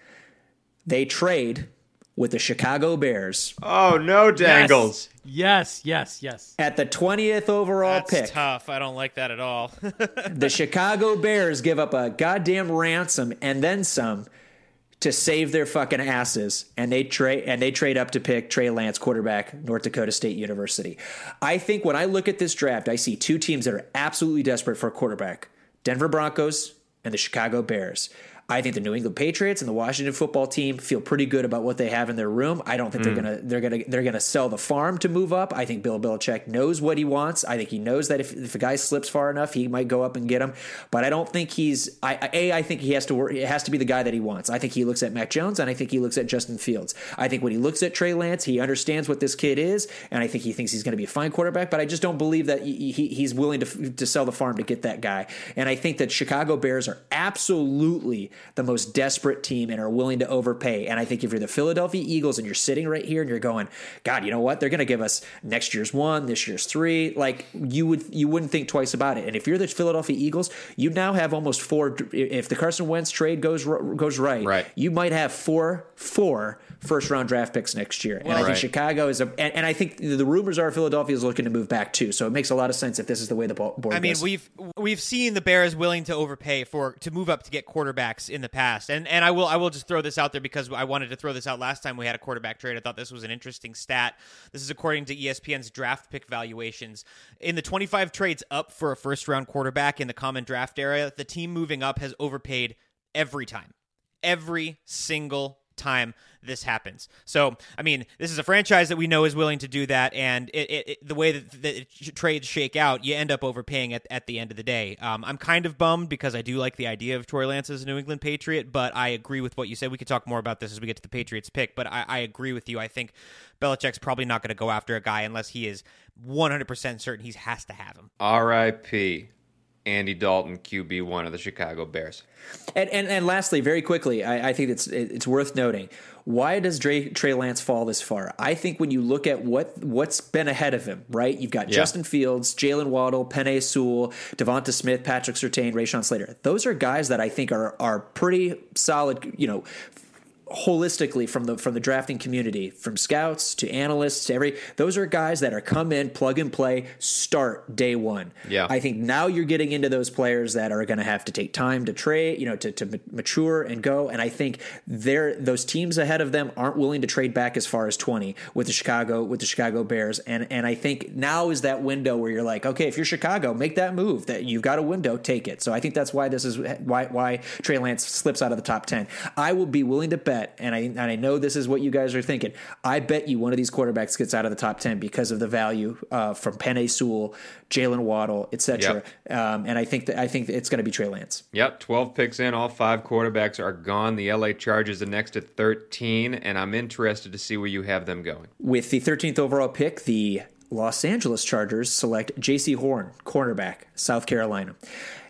They trade with the Chicago Bears Oh, no, Dangles. Yes, yes, yes. at the 20th overall That's pick. tough. I don't like that at all. <laughs> The Chicago Bears give up a goddamn ransom and then some to save their fucking asses, and they trade and they trade up to pick Trey Lance, quarterback, North Dakota State University. I think when I look at this draft, I see two teams that are absolutely desperate for a quarterback: Denver Broncos and the Chicago Bears. I think the New England Patriots and the Washington football team feel pretty good about what they have in their room. I don't think they're hmm. gonna they're gonna they're gonna sell the farm to move up. I think Bill Belichick knows what he wants. I think he knows that if, if a guy slips far enough, he might go up and get him. But I don't think he's I I- a I think he has to work. It has to be the guy that he wants. I think he looks at Mac Jones and I think he looks at Justin Fields. I think when he looks at Trey Lance, he understands what this kid is, and I think he thinks he's going to be a fine quarterback. But I just don't believe that he, he, he's willing to to sell the farm to get that guy. And I think that Chicago Bears are absolutely the most desperate team and are willing to overpay. And I think if you're the Philadelphia Eagles and you're sitting right here and you're going, God, you know what? They're going to give us next year's one, this year's three. Like you would, you wouldn't think twice about it. And if you're the Philadelphia Eagles, you now have almost four. If the Carson Wentz trade goes goes right, Right. you might have four four first round draft picks next year. And I think Right. Chicago is a, and, and I think the rumors are Philadelphia is looking to move back too. So it makes a lot of sense if this is the way the board I mean, goes. we've we've seen the Bears willing to overpay for to move up to get quarterbacks in the past, and and I will I will just throw this out there because I wanted to throw this out last time we had a quarterback trade. I thought this was an interesting stat. This is according to ESPN's draft pick valuations. In the 25 trades up for a first round quarterback in the common draft area, the team moving up has overpaid every time, every single time this happens. So, I mean, this is a franchise that we know is willing to do that, and it, it, it- the way that trades shake out, you end up overpaying at, at the end of the day. Um, I'm kind of bummed because I do like the idea of Trey Lance as a New England Patriot, but I agree with what you said. We could talk more about this as we get to the Patriots pick, but I, I agree with you. I think Belichick's probably not going to go after a guy unless he is 100% certain he has to have him. R.I.P. Andy Dalton, QB one of the Chicago Bears. And, and and lastly, very quickly, I, I think it's it's worth noting. Why does Dre, Trey Lance fall this far? I think when you look at what what's been ahead of him, right? You've got Yeah. Justin Fields, Jaylen Waddle, Penei Sewell, DeVonta Smith, Patrick Surtain, Rashawn Slater. Those are guys that I think are are pretty solid. You know, holistically from the from the drafting community, from scouts to analysts to every those are guys that are come in, plug and play, start day one. Yeah. I think now you're getting into those players that are going to have to take time to trade, you know, to, to mature and go. And I think they're those teams ahead of them aren't willing to trade back as far as 20 with the Chicago with the Chicago Bears. And and I think now is that window where you're like, okay, if you're Chicago, make that move. That you've got a window, take it. So I think that's why this is why why Trey Lance slips out of the top 10. I will be willing to bet, and I and I know this is what you guys are thinking. I bet you one of these quarterbacks gets out of the top 10 because of the value uh, from Penei Sewell, Jaylen Waddle, etc. Um, and I think that I think that it's going to be Trey Lance. Yep, 12 picks in. All five quarterbacks are gone. The LA Chargers are next at 13, and I'm interested to see where you have them going. With the 13th overall pick, the Los Angeles Chargers select Jaycee Horn, cornerback, South Carolina.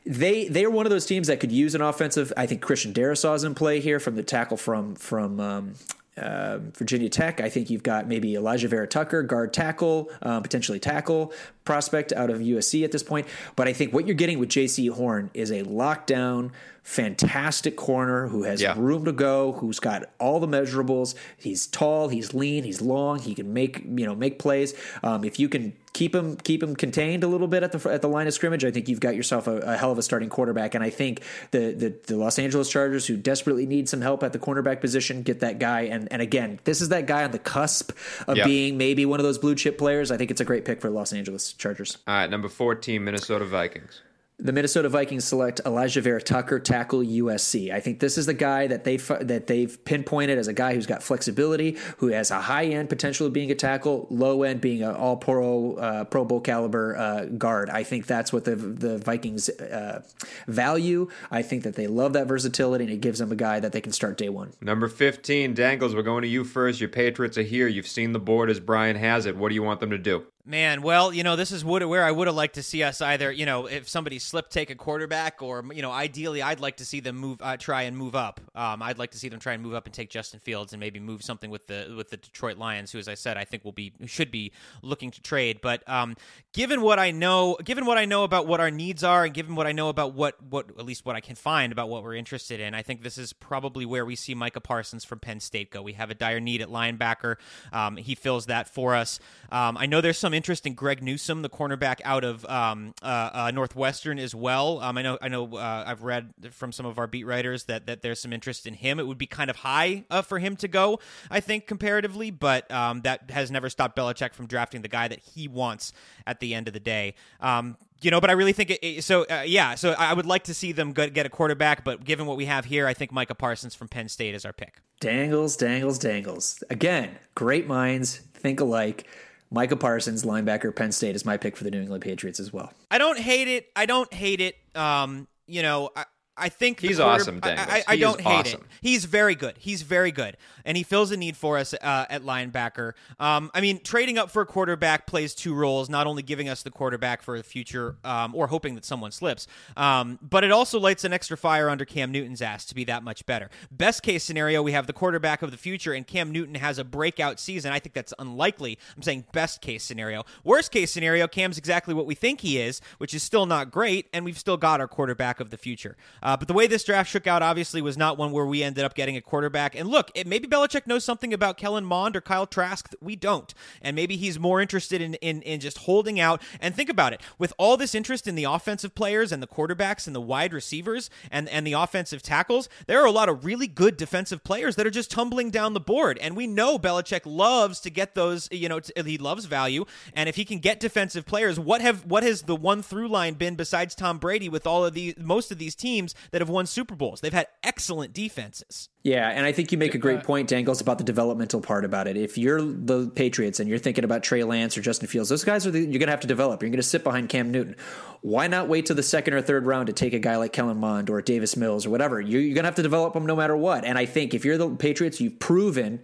They they are one of those teams that could use an offensive. I think Christian Darrisaw's in play here from the tackle from from um, uh, Virginia Tech. I think you've got maybe Alijah Vera-Tucker, guard tackle, uh, potentially tackle prospect out of USC at this point. But I think what you're getting with Jaycee Horn is a lockdown, fantastic corner who has Yeah. room to go, who's got all the measurables. He's tall, he's lean, he's long. He can make you know make plays. Um, if you can keep him keep him contained a little bit at the at the line of scrimmage, I think you've got yourself a, a hell of a starting quarterback. And I think the, the the Los Angeles Chargers, who desperately need some help at the cornerback position, get that guy. And and again, this is that guy on the cusp of Yeah. being maybe one of those blue chip players. I think it's a great pick for Los Angeles Chargers. All right, number 14, Minnesota Vikings. The Minnesota Vikings select Alijah Vera-Tucker, tackle USC. I think this is the guy that they that they've pinpointed as a guy who's got flexibility, who has a high end potential of being a tackle, low end being an All Pro uh, Pro Bowl caliber uh, guard. I think that's what the the Vikings uh, value. I think that they love that versatility, and it gives them a guy that they can start day one. Number 15, Dangles, we're going to you first. Your Patriots are here. You've seen the board as Brian has it. What do you want them to do? Man, well, you know, this is where I would have liked to see us either, you know, if somebody slip take a quarterback, or you know, ideally, I'd like to see them move, uh, try and move up. Um, I'd like to see them try and move up and take Justin Fields and maybe move something with the with the Detroit Lions, who, as I said, I think will be should be looking to trade. But um, given what I know, given what I know about what our needs are, and given what I know about what what at least what I can find about what we're interested in, I think this is probably where we see Micah Parsons from Penn State go. We have a dire need at linebacker. Um, he fills that for us. Um, I know there's some interest in Greg Newsome, the cornerback out of um, uh, uh, Northwestern as well. Um, I know, I know, uh, I've read from some of our beat writers that that there's some interest in him. It would be kind of high uh, for him to go, I think, comparatively, but um, that has never stopped Belichick from drafting the guy that he wants at the end of the day. Um, you know, but I really think it- so. Uh, yeah, so I would like to see them get a quarterback, but given what we have here, I think Micah Parsons from Penn State is our pick. Dangles, dangles, dangles. Again, great minds think alike. Micah Parsons, linebacker, Penn State, is my pick for the New England Patriots as well. I don't hate it. I don't hate it. Um, you know, I think He's quarter- awesome, I. I, I don't hate awesome. it. He's very good. He's very good, and he fills a need for us uh, at linebacker. Um, I mean, trading up for a quarterback plays two roles: not only giving us the quarterback for the future, um, or hoping that someone slips, um, but it also lights an extra fire under Cam Newton's ass to be that much better. Best case scenario, we have the quarterback of the future, and Cam Newton has a breakout season. I think that's unlikely. I'm saying best case scenario. Worst case scenario, Cam's exactly what we think he is, which is still not great, and we've still got our quarterback of the future. Uh, but the way this draft shook out, obviously, was not one where we ended up getting a quarterback. And look, it, maybe Belichick knows something about Kellen Mond or Kyle Trask that we don't, and maybe he's more interested in in, in just holding out. And think about it: with all this interest in the offensive players and the quarterbacks and the wide receivers and and the offensive tackles, there are a lot of really good defensive players that are just tumbling down the board. And we know Belichick loves to get those. You know, t- he loves value, and if he can get defensive players, what have what has the one through line been besides Tom Brady with all of the most of these teams that have won Super Bowls? They've had excellent defenses. Yeah, and I think you make a great uh, point, Dangles, about the developmental part about it. If you're the Patriots and you're thinking about Trey Lance or Justin Fields, those guys are the, you're going to have to develop. You're going to sit behind Cam Newton. Why not wait till the second or third round to take a guy like Kellen Mond or Davis Mills or whatever? You're, you're going to have to develop them no matter what. And I think if you're the Patriots, you've proven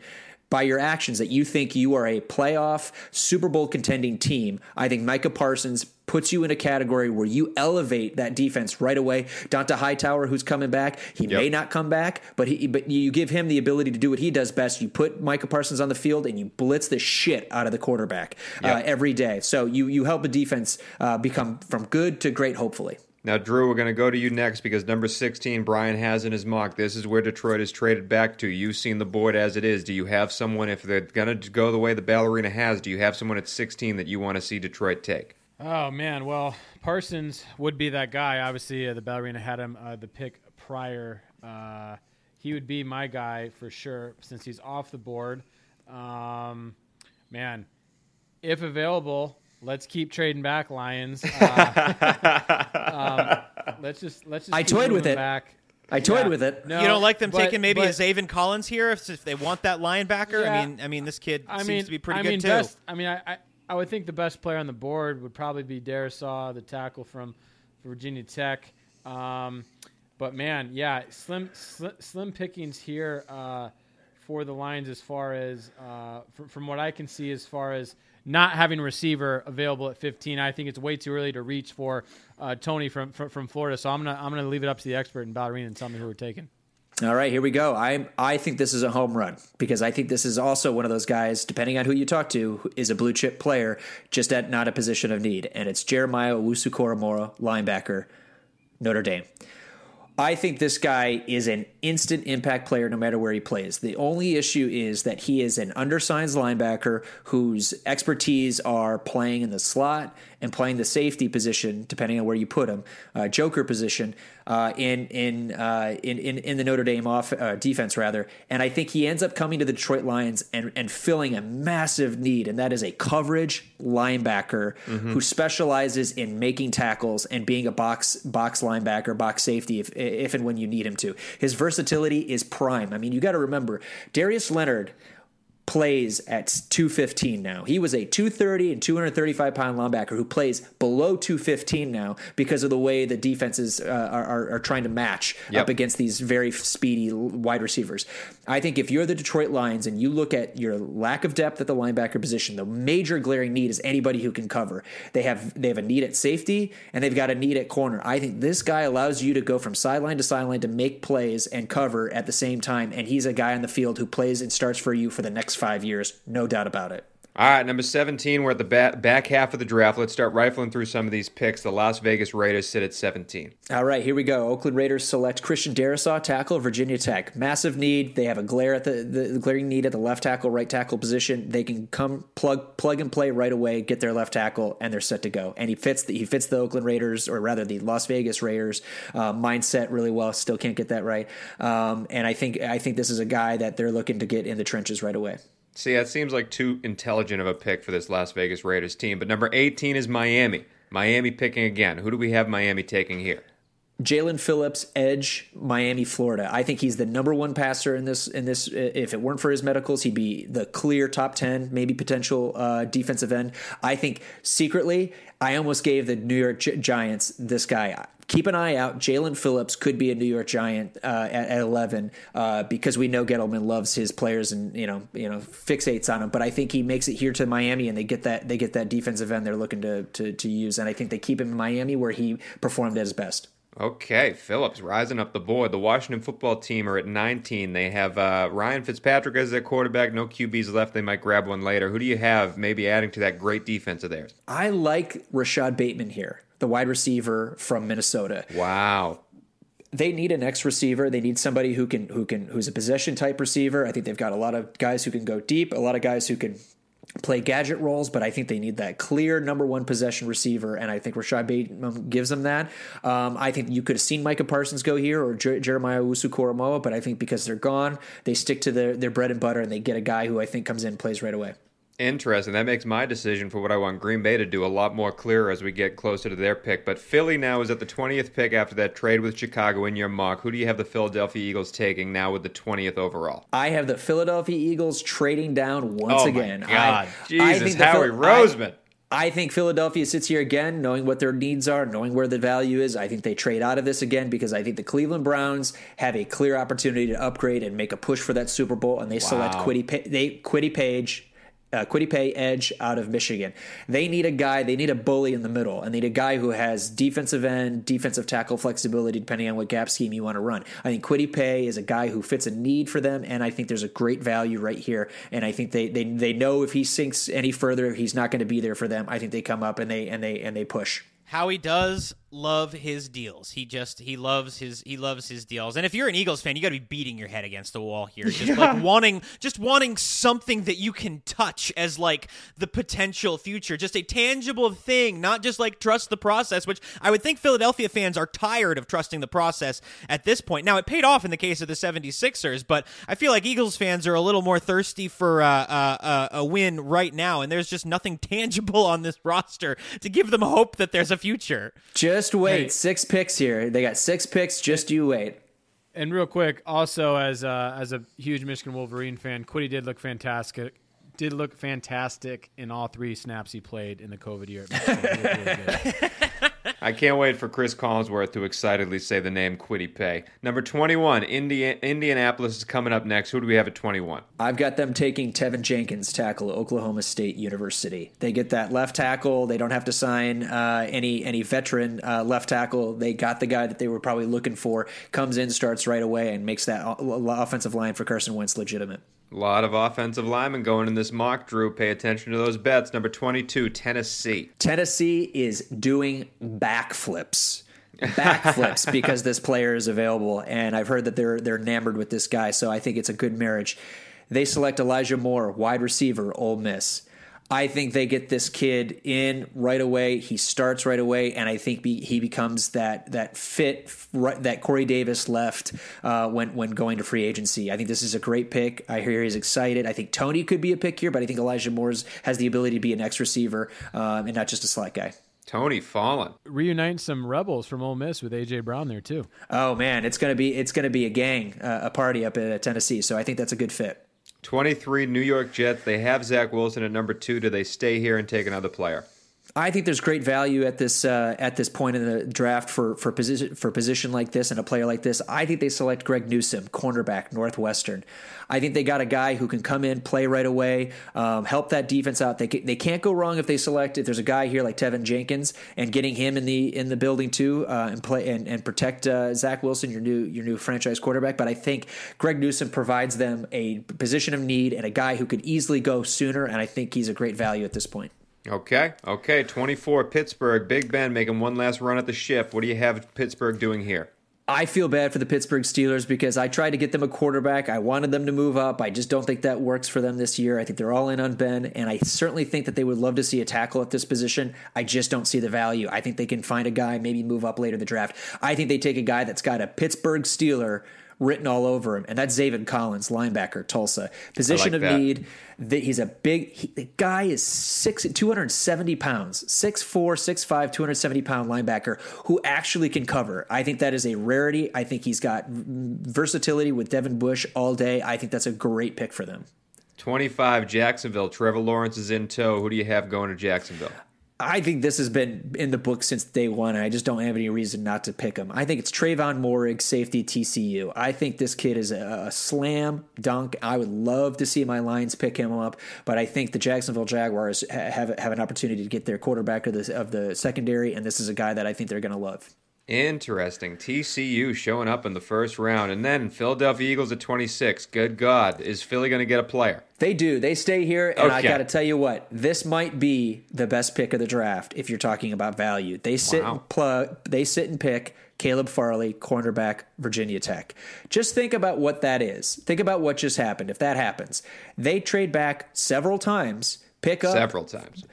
by your actions that you think you are a playoff Super Bowl contending team. I think Micah Parsons puts you in a category where you elevate that defense right away. Dont'a Hightower, who's coming back, he may not come back, but he but you give him the ability to do what he does best. You put Micah Parsons on the field and you blitz the shit out of the quarterback uh, every day. So you you help a defense uh, become from good to great, hopefully. Now, Drew, we're going to go to you next because number 16, Brian has in his mock. This is where Detroit is traded back to. You've seen the board as it is. Do you have someone, if they're going to go the way the ballerina has, do you have someone at 16 that you want to see Detroit take? Oh man, well Parsons would be that guy. Obviously, uh, the ballerina had him uh, the pick prior. Uh, he would be my guy for sure since he's off the board. Um, man, if available, let's keep trading back Lions. <laughs> Uh, um, let's just let's just. I keep toyed with it. Back. I toyed Yeah. with it. No, you don't like them but- taking maybe but- a Zaven Collins here if, if they want that linebacker? Yeah. I mean, I mean, this kid I seems mean, to be pretty I good mean, too. Best, I mean, I, I, I would think the best player on the board would probably be Darrisaw, the tackle from Virginia Tech. Um, but man, yeah, slim, slim, slim pickings here uh, for the Lions as far as uh, fr- from what I can see, as far as not having receiver available at 15. I think it's way too early to reach for uh, Toney from, from from Florida. So I'm gonna I'm gonna leave it up to the expert in Ballerina and tell me who we're taking. All right, here we go. I I think this is a home run because I think this is also one of those guys, depending on who you talk to, is a blue chip player, just at not a position of need, and it's Jeremiah Owusu-Koramoah, linebacker, Notre Dame. I think this guy is an instant impact player no matter where he plays. The only issue is that he is an undersized linebacker whose expertise are playing in the slot and playing the safety position, depending on where you put him, uh, joker position uh, in in, uh, in in in the Notre Dame off uh, defense rather. And I think he ends up coming to the Detroit Lions and and filling a massive need, and that is a coverage linebacker who specializes in making tackles and being a box box linebacker, box safety if if and when you need him to. His versatility is prime. I mean, you got to remember Darius Leonard plays at 215 now. He was a 230 and 235 pound linebacker who plays below 215 now because of the way the defenses uh, are, are, are trying to match Yep. up against these very speedy wide receivers. I think if you're the Detroit Lions and you look at your lack of depth at the linebacker position, the major glaring need is anybody who can cover. They have they have a need at safety and they've got a need at corner. I think this guy allows you to go from sideline to sideline to make plays and cover at the same time and he's a guy on the field who plays and starts for you for the next 5 years, no doubt about it. All right, number 17, we're at the ba- back half of the draft. Let's start rifling through some of these picks. The Las Vegas Raiders sit at 17. All right, here we go. Oakland Raiders select Christian Darrisaw, tackle, Virginia Tech. Massive need. They have a glare at the, the, the glaring need at the left tackle, right tackle position. They can come plug plug and play right away, get their left tackle, and they're set to go. And he fits the, he fits the Oakland Raiders, or rather the Las Vegas Raiders uh, mindset really well. Still can't get that right. Um, and I think I think this is a guy that they're looking to get in the trenches right away. See, that seems like too intelligent of a pick for this Las Vegas Raiders team. But number 18 is Miami. Miami picking again. Who do we have Miami taking here? Jaelan Phillips, edge, Miami, Florida. I think he's the number one passer in this. In this, if it weren't for his medicals, he'd be the clear top ten, maybe potential uh, defensive end. I think secretly, I almost gave the New York Gi- Giants this guy. keep an eye out. Jaelan Phillips could be a New York Giant uh, at, at, 11 uh, because we know Gettleman loves his players and you know you know fixates on them. But I think he makes it here to Miami and they get that they get that defensive end they're looking to to, to use, and I think they keep him in Miami where he performed at his best. Okay, Phillips rising up the board. The Washington football team are at 19. They have uh, Ryan Fitzpatrick as their quarterback. No QBs left. They might grab one later. Who do you have maybe adding to that great defense of theirs? I like Rashod Bateman here, the wide receiver from Minnesota. Wow. They need an X receiver. They need somebody who can who can who's a possession type receiver. I think they've got a lot of guys who can go deep, a lot of guys who can play gadget roles, but I think they need that clear number one possession receiver, and I think Rashod Bateman gives them that. Um, I think you could have seen Micah Parsons go here or Jer- Jeremiah Owusu-Koramoah, but I think because they're gone, they stick to their, their bread and butter, and they get a guy who I think comes in and plays right away. Interesting. That makes my decision for what I want Green Bay to do a lot more clearer as we get closer to their pick. But Philly now is at the 20th pick after that trade with Chicago in your mock. Who do you have the Philadelphia Eagles taking now with the 20th overall? I have the Philadelphia Eagles trading down once oh again. God. I, Jesus, I Howie Phil- Roseman. I, I think Philadelphia sits here again, knowing what their needs are, knowing where the value is. I think they trade out of this again because I think the Cleveland Browns have a clear opportunity to upgrade and make a push for that Super Bowl, and they wow. select Kwity, they, Kwity Paye uh, Paye edge out of Michigan. They need a guy, they need a bully in the middle, and they need a guy who has defensive end, defensive tackle flexibility, depending on what gap scheme you want to run. I think Paye is a guy who fits a need for them, and I think there's a great value right here. And I think they they, they know if he sinks any further, he's not going to be there for them. I think they come up and they and they and they push. How he does love his deals. He just he loves his he loves his deals. And if you're an Eagles fan, you got to be beating your head against the wall here, just yeah. like wanting just wanting something that you can touch as like the potential future, just a tangible thing, not just like trust the process, which I would think Philadelphia fans are tired of trusting the process at this point. Now, it paid off in the case of the 76ers, but I feel like Eagles fans are a little more thirsty for uh, uh, uh, a win right now, and there's just nothing <laughs> tangible on this roster to give them hope that there's a future. Just just wait. Hey. Six picks here. They got six picks. Just you wait. And real quick, also as uh, as a huge Michigan Wolverine fan, Kwity did look fantastic. Did look fantastic in all three snaps he played in the COVID year. <laughs> <laughs> <laughs> I can't wait for Cris Collinsworth to excitedly say the name Kwity Paye. Number 21, Indi- Indianapolis is coming up next. Who do we have at 21? I've got them taking Teven Jenkins, tackle Oklahoma State University. They get that left tackle. They don't have to sign uh, any any veteran uh, left tackle. They got the guy that they were probably looking for. Comes in, starts right away, and makes that offensive line for Carson Wentz legitimate. A lot of offensive linemen going in this mock, Drew. Pay attention to those bets. Number 22, Tennessee. Tennessee is doing backflips. Backflips <laughs> because this player is available, and I've heard that they're they're enamored with this guy, so I think it's a good marriage. They select Elijah Moore, wide receiver, Ole Miss. I think they get this kid in right away. He starts right away, and I think be, he becomes that that fit that Corey Davis left uh, when when going to free agency. I think this is a great pick. I hear he's excited. I think Toney could be a pick here, but I think Elijah Moore's has the ability to be an X receiver um, and not just a slot guy. Toney fallen. Reunite some rebels from Ole Miss with AJ Brown there too. Oh man, it's gonna be it's gonna be a gang, uh, a party up at Tennessee. So I think that's a good fit. 23 New York Jets. They have Zach Wilson at number two. Do they stay here and take another player? I think there's great value at this uh, at this point in the draft for for position for position like this and a player like this. I think they select Greg Newsome, cornerback, Northwestern. I think they got a guy who can come in, play right away, um, help that defense out. They they can't go wrong if they select if there's a guy here like Teven Jenkins and getting him in the in the building too uh, and play and, and protect uh, Zach Wilson, your new your new franchise quarterback. But I think Greg Newsome provides them a position of need and a guy who could easily go sooner. And I think he's a great value at this point. Okay, okay. 24, Pittsburgh. Big Ben making one last run at the ship. What do you have Pittsburgh doing here? I feel bad for the Pittsburgh Steelers because I tried to get them a quarterback. I wanted them to move up. I just don't think that works for them this year. I think they're all in on Ben, and I certainly think that they would love to see a tackle at this position. I just don't see the value. I think they can find a guy, maybe move up later in the draft. I think they take a guy that's got a Pittsburgh Steeler written all over him, and that's Zaven Collins, linebacker, Tulsa. Position like of that. need. He's a big he, the guy is six, 270 pounds, 6'4, 6'5, 270 pound linebacker who actually can cover. I think that is a rarity. I think he's got versatility with Devin Bush all day. I think that's a great pick for them. 25 Jacksonville. Trevor Lawrence is in tow. Who do you have going to Jacksonville? I think this has been in the book since day one, I just don't have any reason not to pick him. I think it's Trevon Moehrig, safety TCU. I think this kid is a, a, slam dunk. I would love to see my Lions pick him up, but I think the Jacksonville Jaguars have have an opportunity to get their quarterback of the of the secondary, and this is a guy that I think they're going to love. Interesting. TCU showing up in the first round. And then Philadelphia Eagles at 26. Good God. Is Philly going to get a player? They do. They stay here. And Okay. I got to tell you what, this might be the best pick of the draft if you're talking about value. They sit Wow. and plug, they sit and pick Caleb Farley, cornerback, Virginia Tech. Just think about what that is. Think about what just happened. If that happens, they trade back several times, pick up Several times.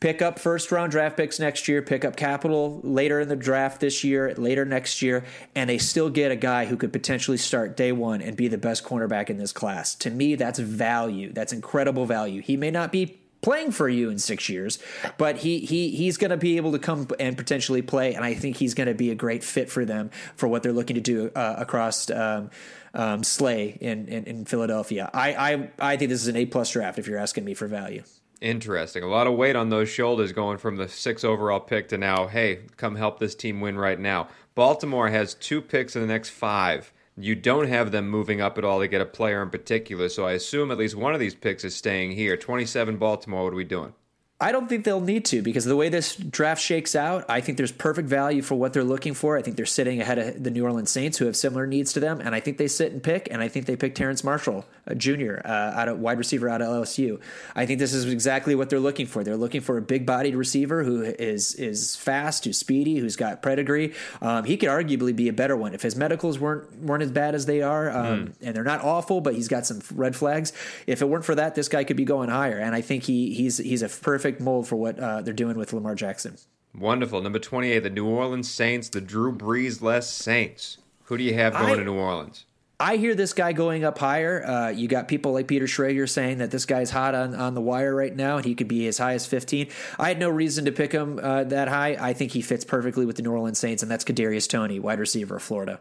Pick up first round draft picks next year, pick up capital later in the draft this year, later next year, and they still get a guy who could potentially start day one and be the best cornerback in this class. To me, that's value. That's incredible value. He may not be playing for you in six years, but he he he's going to be able to come and potentially play, and I think he's going to be a great fit for them for what they're looking to do uh, across. Um, um, Slay in, in, in Philadelphia. I, I I think this is an A plus draft if you're asking me for value. Interesting. A lot of weight on those shoulders going from the six overall pick to now, hey, come help this team win right now. Baltimore has two picks in the next five. You don't have them moving up at all to get a player in particular, so I assume at least one of these picks is staying here. 27 Baltimore, what are we doing? I don't think they'll need to because the way this draft shakes out, I think there's perfect value for what they're looking for. I think they're sitting ahead of the New Orleans Saints, who have similar needs to them, and I think they sit and pick. And I think they pick Terrace Marshall, a junior, uh, out of wide receiver out of LSU. I think this is exactly what they're looking for. They're looking for a big-bodied receiver who is is fast, who's speedy, who's got pedigree. Um, he could arguably be a better one if his medicals weren't weren't as bad as they are, um, and they're not awful, but he's got some red flags. If it weren't for that, this guy could be going higher. And I think he he's he's a perfect mold for what uh, they're doing with Lamar Jackson. Wonderful. Number 28, the New Orleans Saints, the Drew Brees less Saints. Who do you have going I- to New Orleans? I hear this guy going up higher. Uh, you got people like Peter Schrager saying that this guy's hot on, on the wire right now and he could be as high as 15. I had no reason to pick him uh, that high. I think he fits perfectly with the New Orleans Saints, and that's Kadarius Toney, wide receiver of Florida.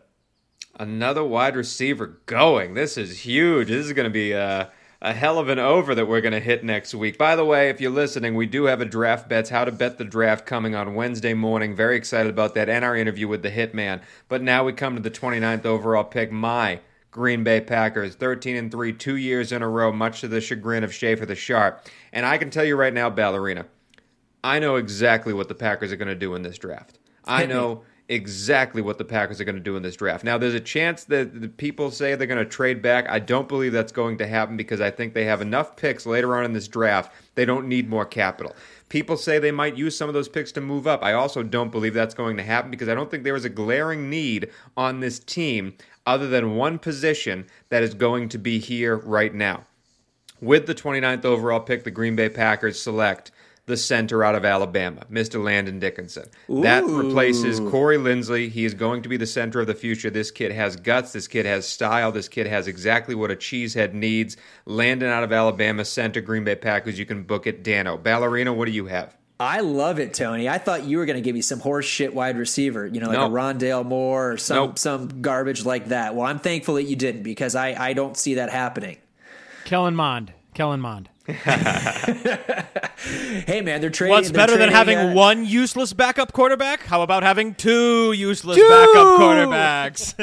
Another wide receiver going. This is huge. This is going to be a, a hell of an over that we're going to hit next week. By the way, if you're listening, we do have a draft bets, how to bet the draft coming on Wednesday morning. Very excited about that and our interview with the Hitman. But now we come to the 29th overall pick. My Green Bay Packers, 13 and 3, two years in a row, much to the chagrin of Schaefer the Sharp. And I can tell you right now, Ballerina, I know exactly what the Packers are going to do in this draft. I know exactly what the Packers are going to do in this draft. Now, there's a chance that the people say they're going to trade back. I don't believe that's going to happen because I think they have enough picks later on in this draft. They don't need more capital. People say they might use some of those picks to move up. I also don't believe that's going to happen because I don't think there is a glaring need on this team other than one position that is going to be here right now. With the 29th overall pick, the Green Bay Packers select the center out of Alabama, Mr. Landon Dickerson. That replaces Corey Linsley. He is going to be the center of the future. This kid has guts. This kid has style. This kid has exactly what a cheesehead needs. Landon out of Alabama, center Green Bay Packers. You can book it. Dano. Ballerina, what do you have? I love it, Tony. I thought you were going to give me some horse shit wide receiver, you know, like Nope. a Rondale Moore or some Nope. some garbage like that. Well, I'm thankful that you didn't because I, I don't see that happening. Kellen Mond. Kellen Mond. <laughs> Hey, man, they're trading. What's they're better than having uh, one useless backup quarterback? How about having two useless backup quarterbacks?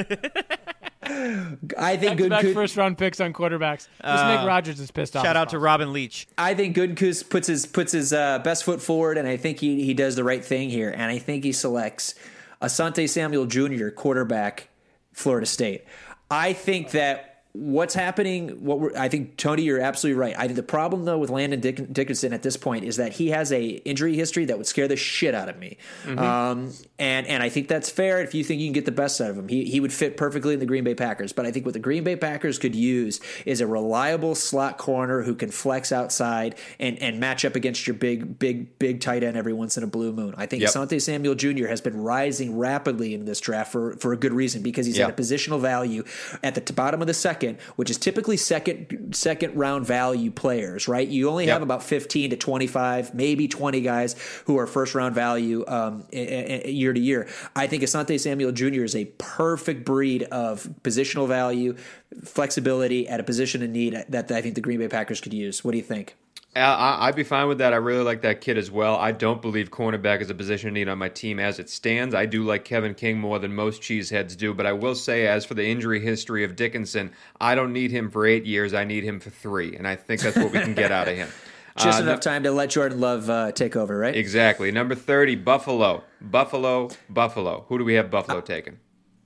<laughs> I think good. Back first round picks on quarterbacks. Just Nick Rogers is pissed off. Shout out to. Robin Leach. I think Goodkus puts his puts his uh, best foot forward, and I think he he does the right thing here. And I think he selects Asante Samuel Jr., quarterback, Florida State. I think that what's happening, what we're, I think Tony, you're absolutely right. I think the problem though with Landon Dick, Dickerson at this point is that he has a injury history that would scare the shit out of me. Um, and and I think that's fair if you think you can get the best out of him. He he would fit perfectly in the Green Bay Packers. But I think what the Green Bay Packers could use is a reliable slot corner who can flex outside and and match up against your big big big tight end every once in a blue moon. I think Yep. Asante Samuel Jr. has been rising rapidly in this draft for for a good reason because he's Yeah. at a positional value at the t- bottom of the second, which is typically second second round value players. Right? You only Yep. have about fifteen to twenty five, maybe twenty guys who are first round value um, year to year. I think Asante Samuel Jr. is a perfect breed of positional value, flexibility at a position in need that I think the Green Bay Packers could use. What do you think? I, I'd be fine with that. I really like that kid as well. I don't believe cornerback is a position need on my team as it stands. I do like Kevin King more than most cheeseheads do, but I will say, as for the injury history of Dickerson, I don't need him for eight years. I need him for three, and I think that's what we can get out of him. <laughs> Just Uh, enough time to let Jordan Love uh, take over, right? Exactly. Number 30, Buffalo. Buffalo, Buffalo. Who do we have Buffalo taking?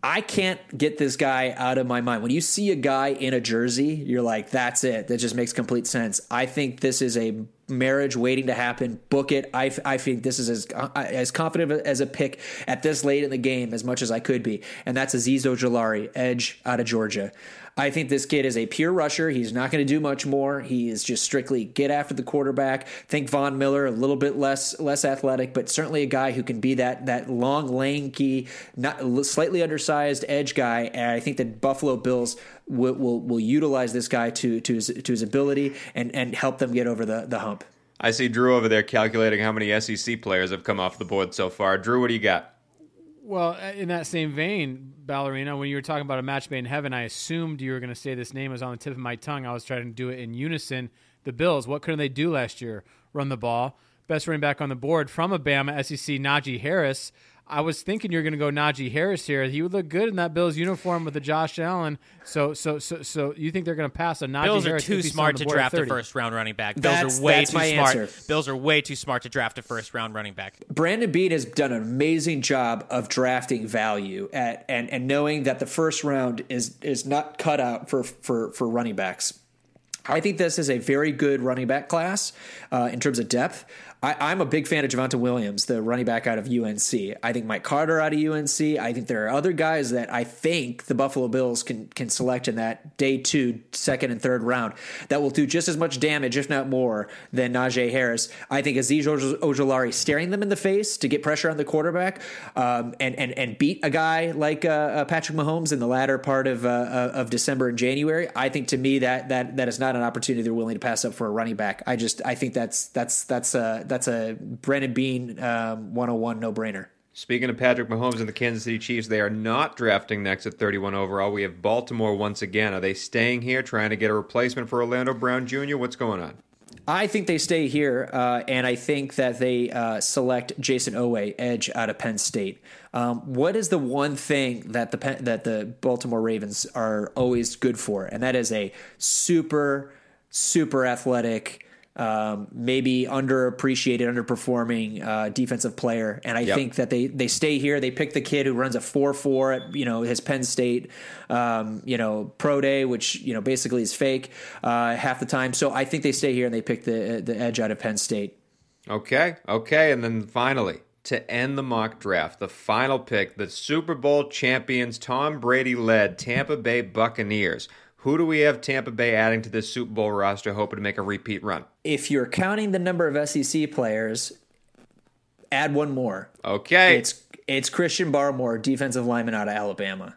I can't get this guy out of my mind. When you see a guy in a jersey, you're like, that's it. That just makes complete sense. I think this is a marriage waiting to happen. Book it. I, I think this is as uh, as confident as a pick at this late in the game as much as I could be. And that's Azeez Ojulari, edge out of Georgia. I think this kid is a pure rusher. He's not going to do much more. He is just strictly get after the quarterback. Think Von Miller, a little bit less less athletic, but certainly a guy who can be that that long, lanky, not slightly undersized edge guy. And I think that Buffalo Bills will will, will utilize this guy to to his, to his ability and and help them get over the the hump. I see Drew over there calculating how many SEC players have come off the board so far. Drew, what do you got? Well, uh, in that same vein, Ballerina, when you were talking about a match made in heaven, I assumed you were going to say this name was on the tip of my tongue. I was trying to do it in unison. The Bills, what couldn't they do last year? Run the ball. Best running back on the board from Alabama, SEC, Najee Harris. I was thinking you're going to go Najee Harris here. He would look good in that Bills uniform with the Josh Allen. So, so, so, so you think they're going to pass a Najee Bills are Harris? too if he's smart to draft a first round running back. Bills That's- are way that's too my smart. answer. Bills are way too smart to draft a first round running back. Brandon Beane has done an amazing job of drafting value at and and knowing that the first round is is not cut out for for for running backs. I think this is a very good running back class uh, in terms of depth. I, I'm a big fan of Javonte Williams, the running back out of UNC. I think Mike Carter out of UNC. I think there are other guys that I think the Buffalo Bills can can select in that day two, second and third round that will do just as much damage, if not more, than Najee Harris. I think Azeez Oj- Ojulari staring them in the face to get pressure on the quarterback um, and, and and beat a guy like uh, uh, Patrick Mahomes in the latter part of uh, uh, of December and January. I think to me that that that is not an opportunity they're willing to pass up for a running back. I just I think that's that's that's a that's a Brandon Beane um, 101 no brainer. Speaking of Patrick Mahomes and the Kansas City Chiefs, they are not drafting next at 31 overall. We have Baltimore once again. Are they staying here, trying to get a replacement for Orlando Brown Jr.? What's going on? I think they stay here, uh, and I think that they uh, select Jayson Oweh, edge out of Penn State. Um, what is the one thing that the Penn, that the Baltimore Ravens are always good for, and that is a super, super athletic. Um, maybe underappreciated, underperforming uh, defensive player, and I Yep. think that they they stay here. They pick the kid who runs a four four at you know his Penn State, um, you know pro day, which you know basically is fake uh, half the time. So I think they stay here and they pick the the edge out of Penn State. Okay, okay, and then finally, to end the mock draft, the final pick, the Super Bowl champions, Tom Brady led Tampa Bay Buccaneers. Who do we have Tampa Bay adding to this Super Bowl roster, hoping to make a repeat run? If you're counting the number of SEC players, add one more. Okay, It's it's Christian Barmore, defensive lineman out of Alabama.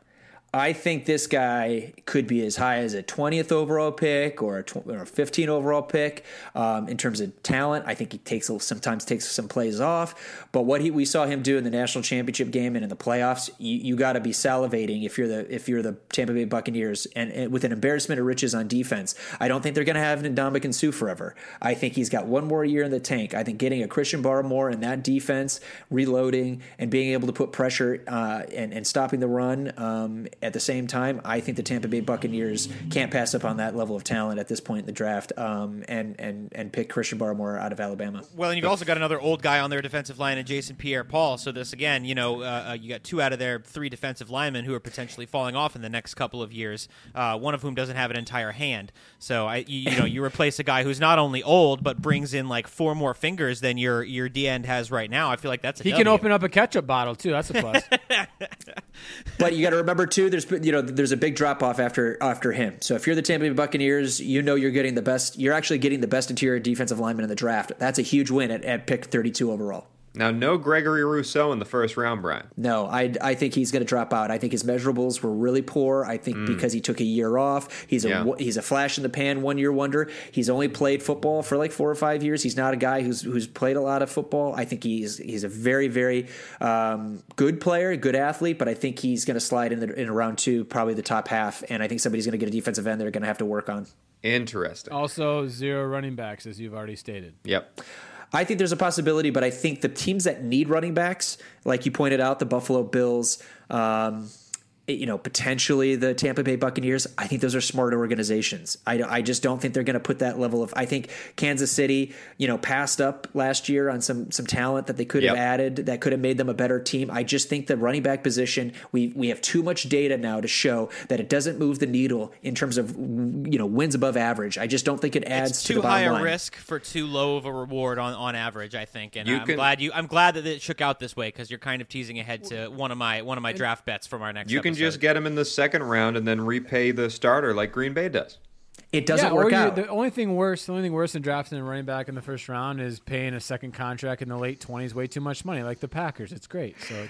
I think this guy could be as high as a 20th overall pick or a, tw- or a 15 overall pick um, in terms of talent. I think he takes sometimes takes some plays off, but what he, we saw him do in the national championship game and in the playoffs, you, you got to be salivating if you're the if you're the Tampa Bay Buccaneers and, and with an embarrassment of riches on defense. I don't think they're going to have Ndamukong Suh forever. I think he's got one more year in the tank. I think getting a Christian Barmore in that defense, reloading and being able to put pressure uh, and, and stopping the run um, at the same time, I think the Tampa Bay Buccaneers can't pass up on that level of talent at this point in the draft um, and and and pick Christian Barmore out of Alabama. Well, and you've also got another old guy on their defensive line, and Jason Pierre-Paul. So this again, you know, uh, uh, you got two out of their three defensive linemen who are potentially falling off in the next couple of years. Uh, one of whom doesn't have an entire hand. So I, you, you know, you replace a guy who's not only old but brings in like four more fingers than your your D end has right now. I feel like that's a He can open up a ketchup bottle too. That's a plus. <laughs> But you got to remember too, there's you know there's a big drop off after after him. So if you're the Tampa Bay Buccaneers, you know you're getting the best. You're actually getting the best interior defensive lineman in the draft. That's a huge win at, at pick 32 overall. Now no Gregory Rousseau in the first round, Brian. No, I, I think he's going to drop out. I think his measurables were really poor. I think because he took a year off, he's a Yeah. he's a flash in the pan one year wonder. He's only played football for like four or five years. He's not a guy who's who's played a lot of football. I think he's he's a very very um, good player, good athlete, but I think he's going to slide in the, in round two, probably the top half. And I think somebody's going to get a defensive end they're going to have to work on. Interesting. Also, zero running backs, as you've already stated. Yep. I think there's a possibility, but I think the teams that need running backs, like you pointed out, the Buffalo Bills, um, you know, potentially the Tampa Bay Buccaneers, I think those are smart organizations. I, I just don't think they're going to put that level of. I think Kansas City, you know, passed up last year on some some talent that they could Yep. have added that could have made them a better team. I just think the running back position, we we have too much data now to show that it doesn't move the needle in terms of you know wins above average. I just don't think it adds It's to too the high a line. risk for too low of a reward on, on average, I think. And You I'm can- glad you I'm glad that it shook out this way because you're kind of teasing ahead to one of my one of my draft bets from our next. You can episode. Just get him in the second round and then repay the starter like Green Bay does. It doesn't yeah, work out. The only thing worse, the only thing worse than drafting a running back in the first round is paying a second contract in the late twenties way too much money, like the Packers. It's great. So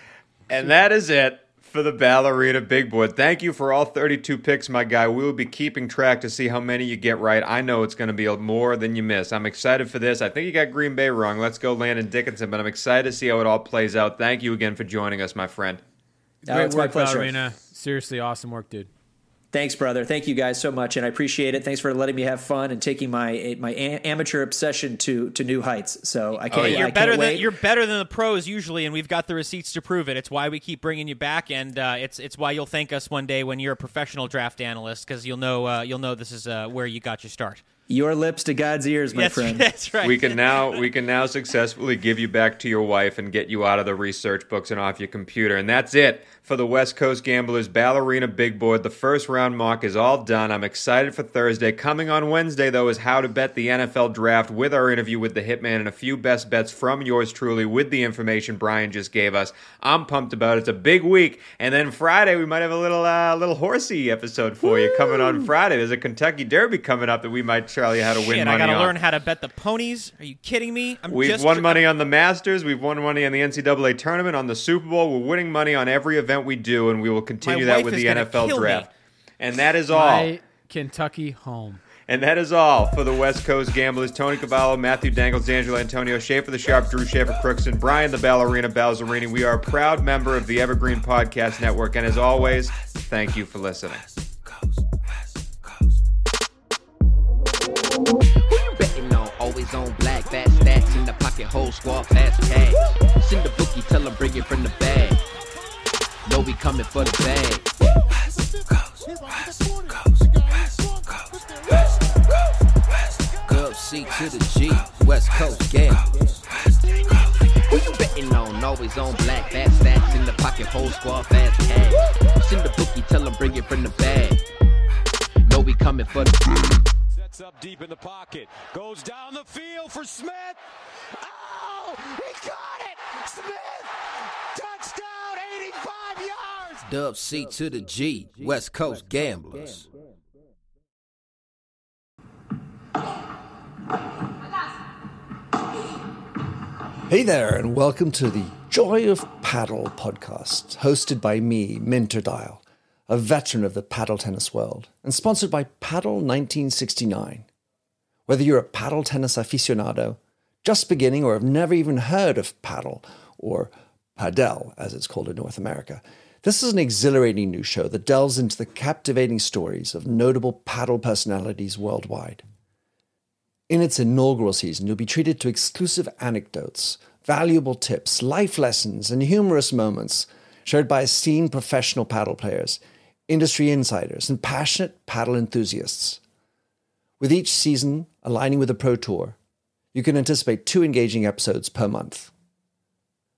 And that is it for the Ballerina Big Board. Thank you for all 32 picks, my guy. We will be keeping track to see how many you get right. I know it's going to be more than you miss. I'm excited for this. I think you got Green Bay wrong. Let's go Landon Dickerson, but I'm excited to see how it all plays out. Thank you again for joining us, my friend. Oh, great it's my work, pleasure. Ballerina. Seriously, awesome work, dude. Thanks, brother. Thank you guys so much, and I appreciate it. Thanks for letting me have fun and taking my my a- amateur obsession to to new heights. So I can't. Hey, I you're can't better than wait. you're better than the pros usually, and we've got the receipts to prove it. It's why we keep bringing you back, and uh, it's it's why you'll thank us one day when you're a professional draft analyst because you'll know uh, you'll know this is uh, where you got your start. Your lips to God's ears, my That's, friend. <laughs> that's right. We can now we <laughs> can now successfully give you back to your wife and get you out of the research books and off your computer. And that's it for the West Coast Gamblers Ballerina Big Board. The first round mock is all done. I'm excited for Thursday. Coming on Wednesday though is how to bet the NFL draft with our interview with the Hitman and a few best bets from yours truly with the information Brian just gave us. I'm pumped about it. It's a big week. And then Friday we might have a little uh, little horsey episode for you coming on Friday. There's a Kentucky Derby coming up that we might tell you how to win Shit, money I gotta learn how to bet the ponies. Are you kidding me? I'm We've won money on the Masters. We've won money on the NCAA tournament, on the Super Bowl. We're winning money on every event we do, and we will continue My that with the NFL kill me. draft. And that is all. My Kentucky home. And that is all for the West Coast Gamblers. Tony Cavallo, Matthew Dangles, Angelo Antonio, Schaefer the Sharp, Drew Schaefer Crookson, Brian the Ballerina Balzerini. We are a proud member of the Evergreen Podcast Network. And as always, thank you for listening. Who you betting on? Always on black, fast stacks in the pocket, whole squad, fast cash. Send the bookie, tell him bring it from the bag. Coming for the bag. Gov C to the G, West Coast Gamblers. Who you betting on? Always on black, fast stacks in the pocket, whole squad, fast cash. Send the bookie, tell him bring it from the bag. Know we coming for the bag. Up deep in the pocket. Goes down the field for Smith. Oh, he got it! Smith! Dub C to the G, West Coast Gamblers. Hey there, and welcome to the Joy of Paddle podcast, hosted by me, Minter Dial, a veteran of the paddle tennis world, and sponsored by Paddle 1969. Whether you're a paddle tennis aficionado, just beginning, or have never even heard of paddle, or padel, as it's called in North America, this is an exhilarating new show that delves into the captivating stories of notable paddle personalities worldwide. In its inaugural season, you'll be treated to exclusive anecdotes, valuable tips, life lessons, and humorous moments shared by esteemed professional paddle players, industry insiders, and passionate paddle enthusiasts. With each season aligning with the Pro Tour, you can anticipate two engaging episodes per month.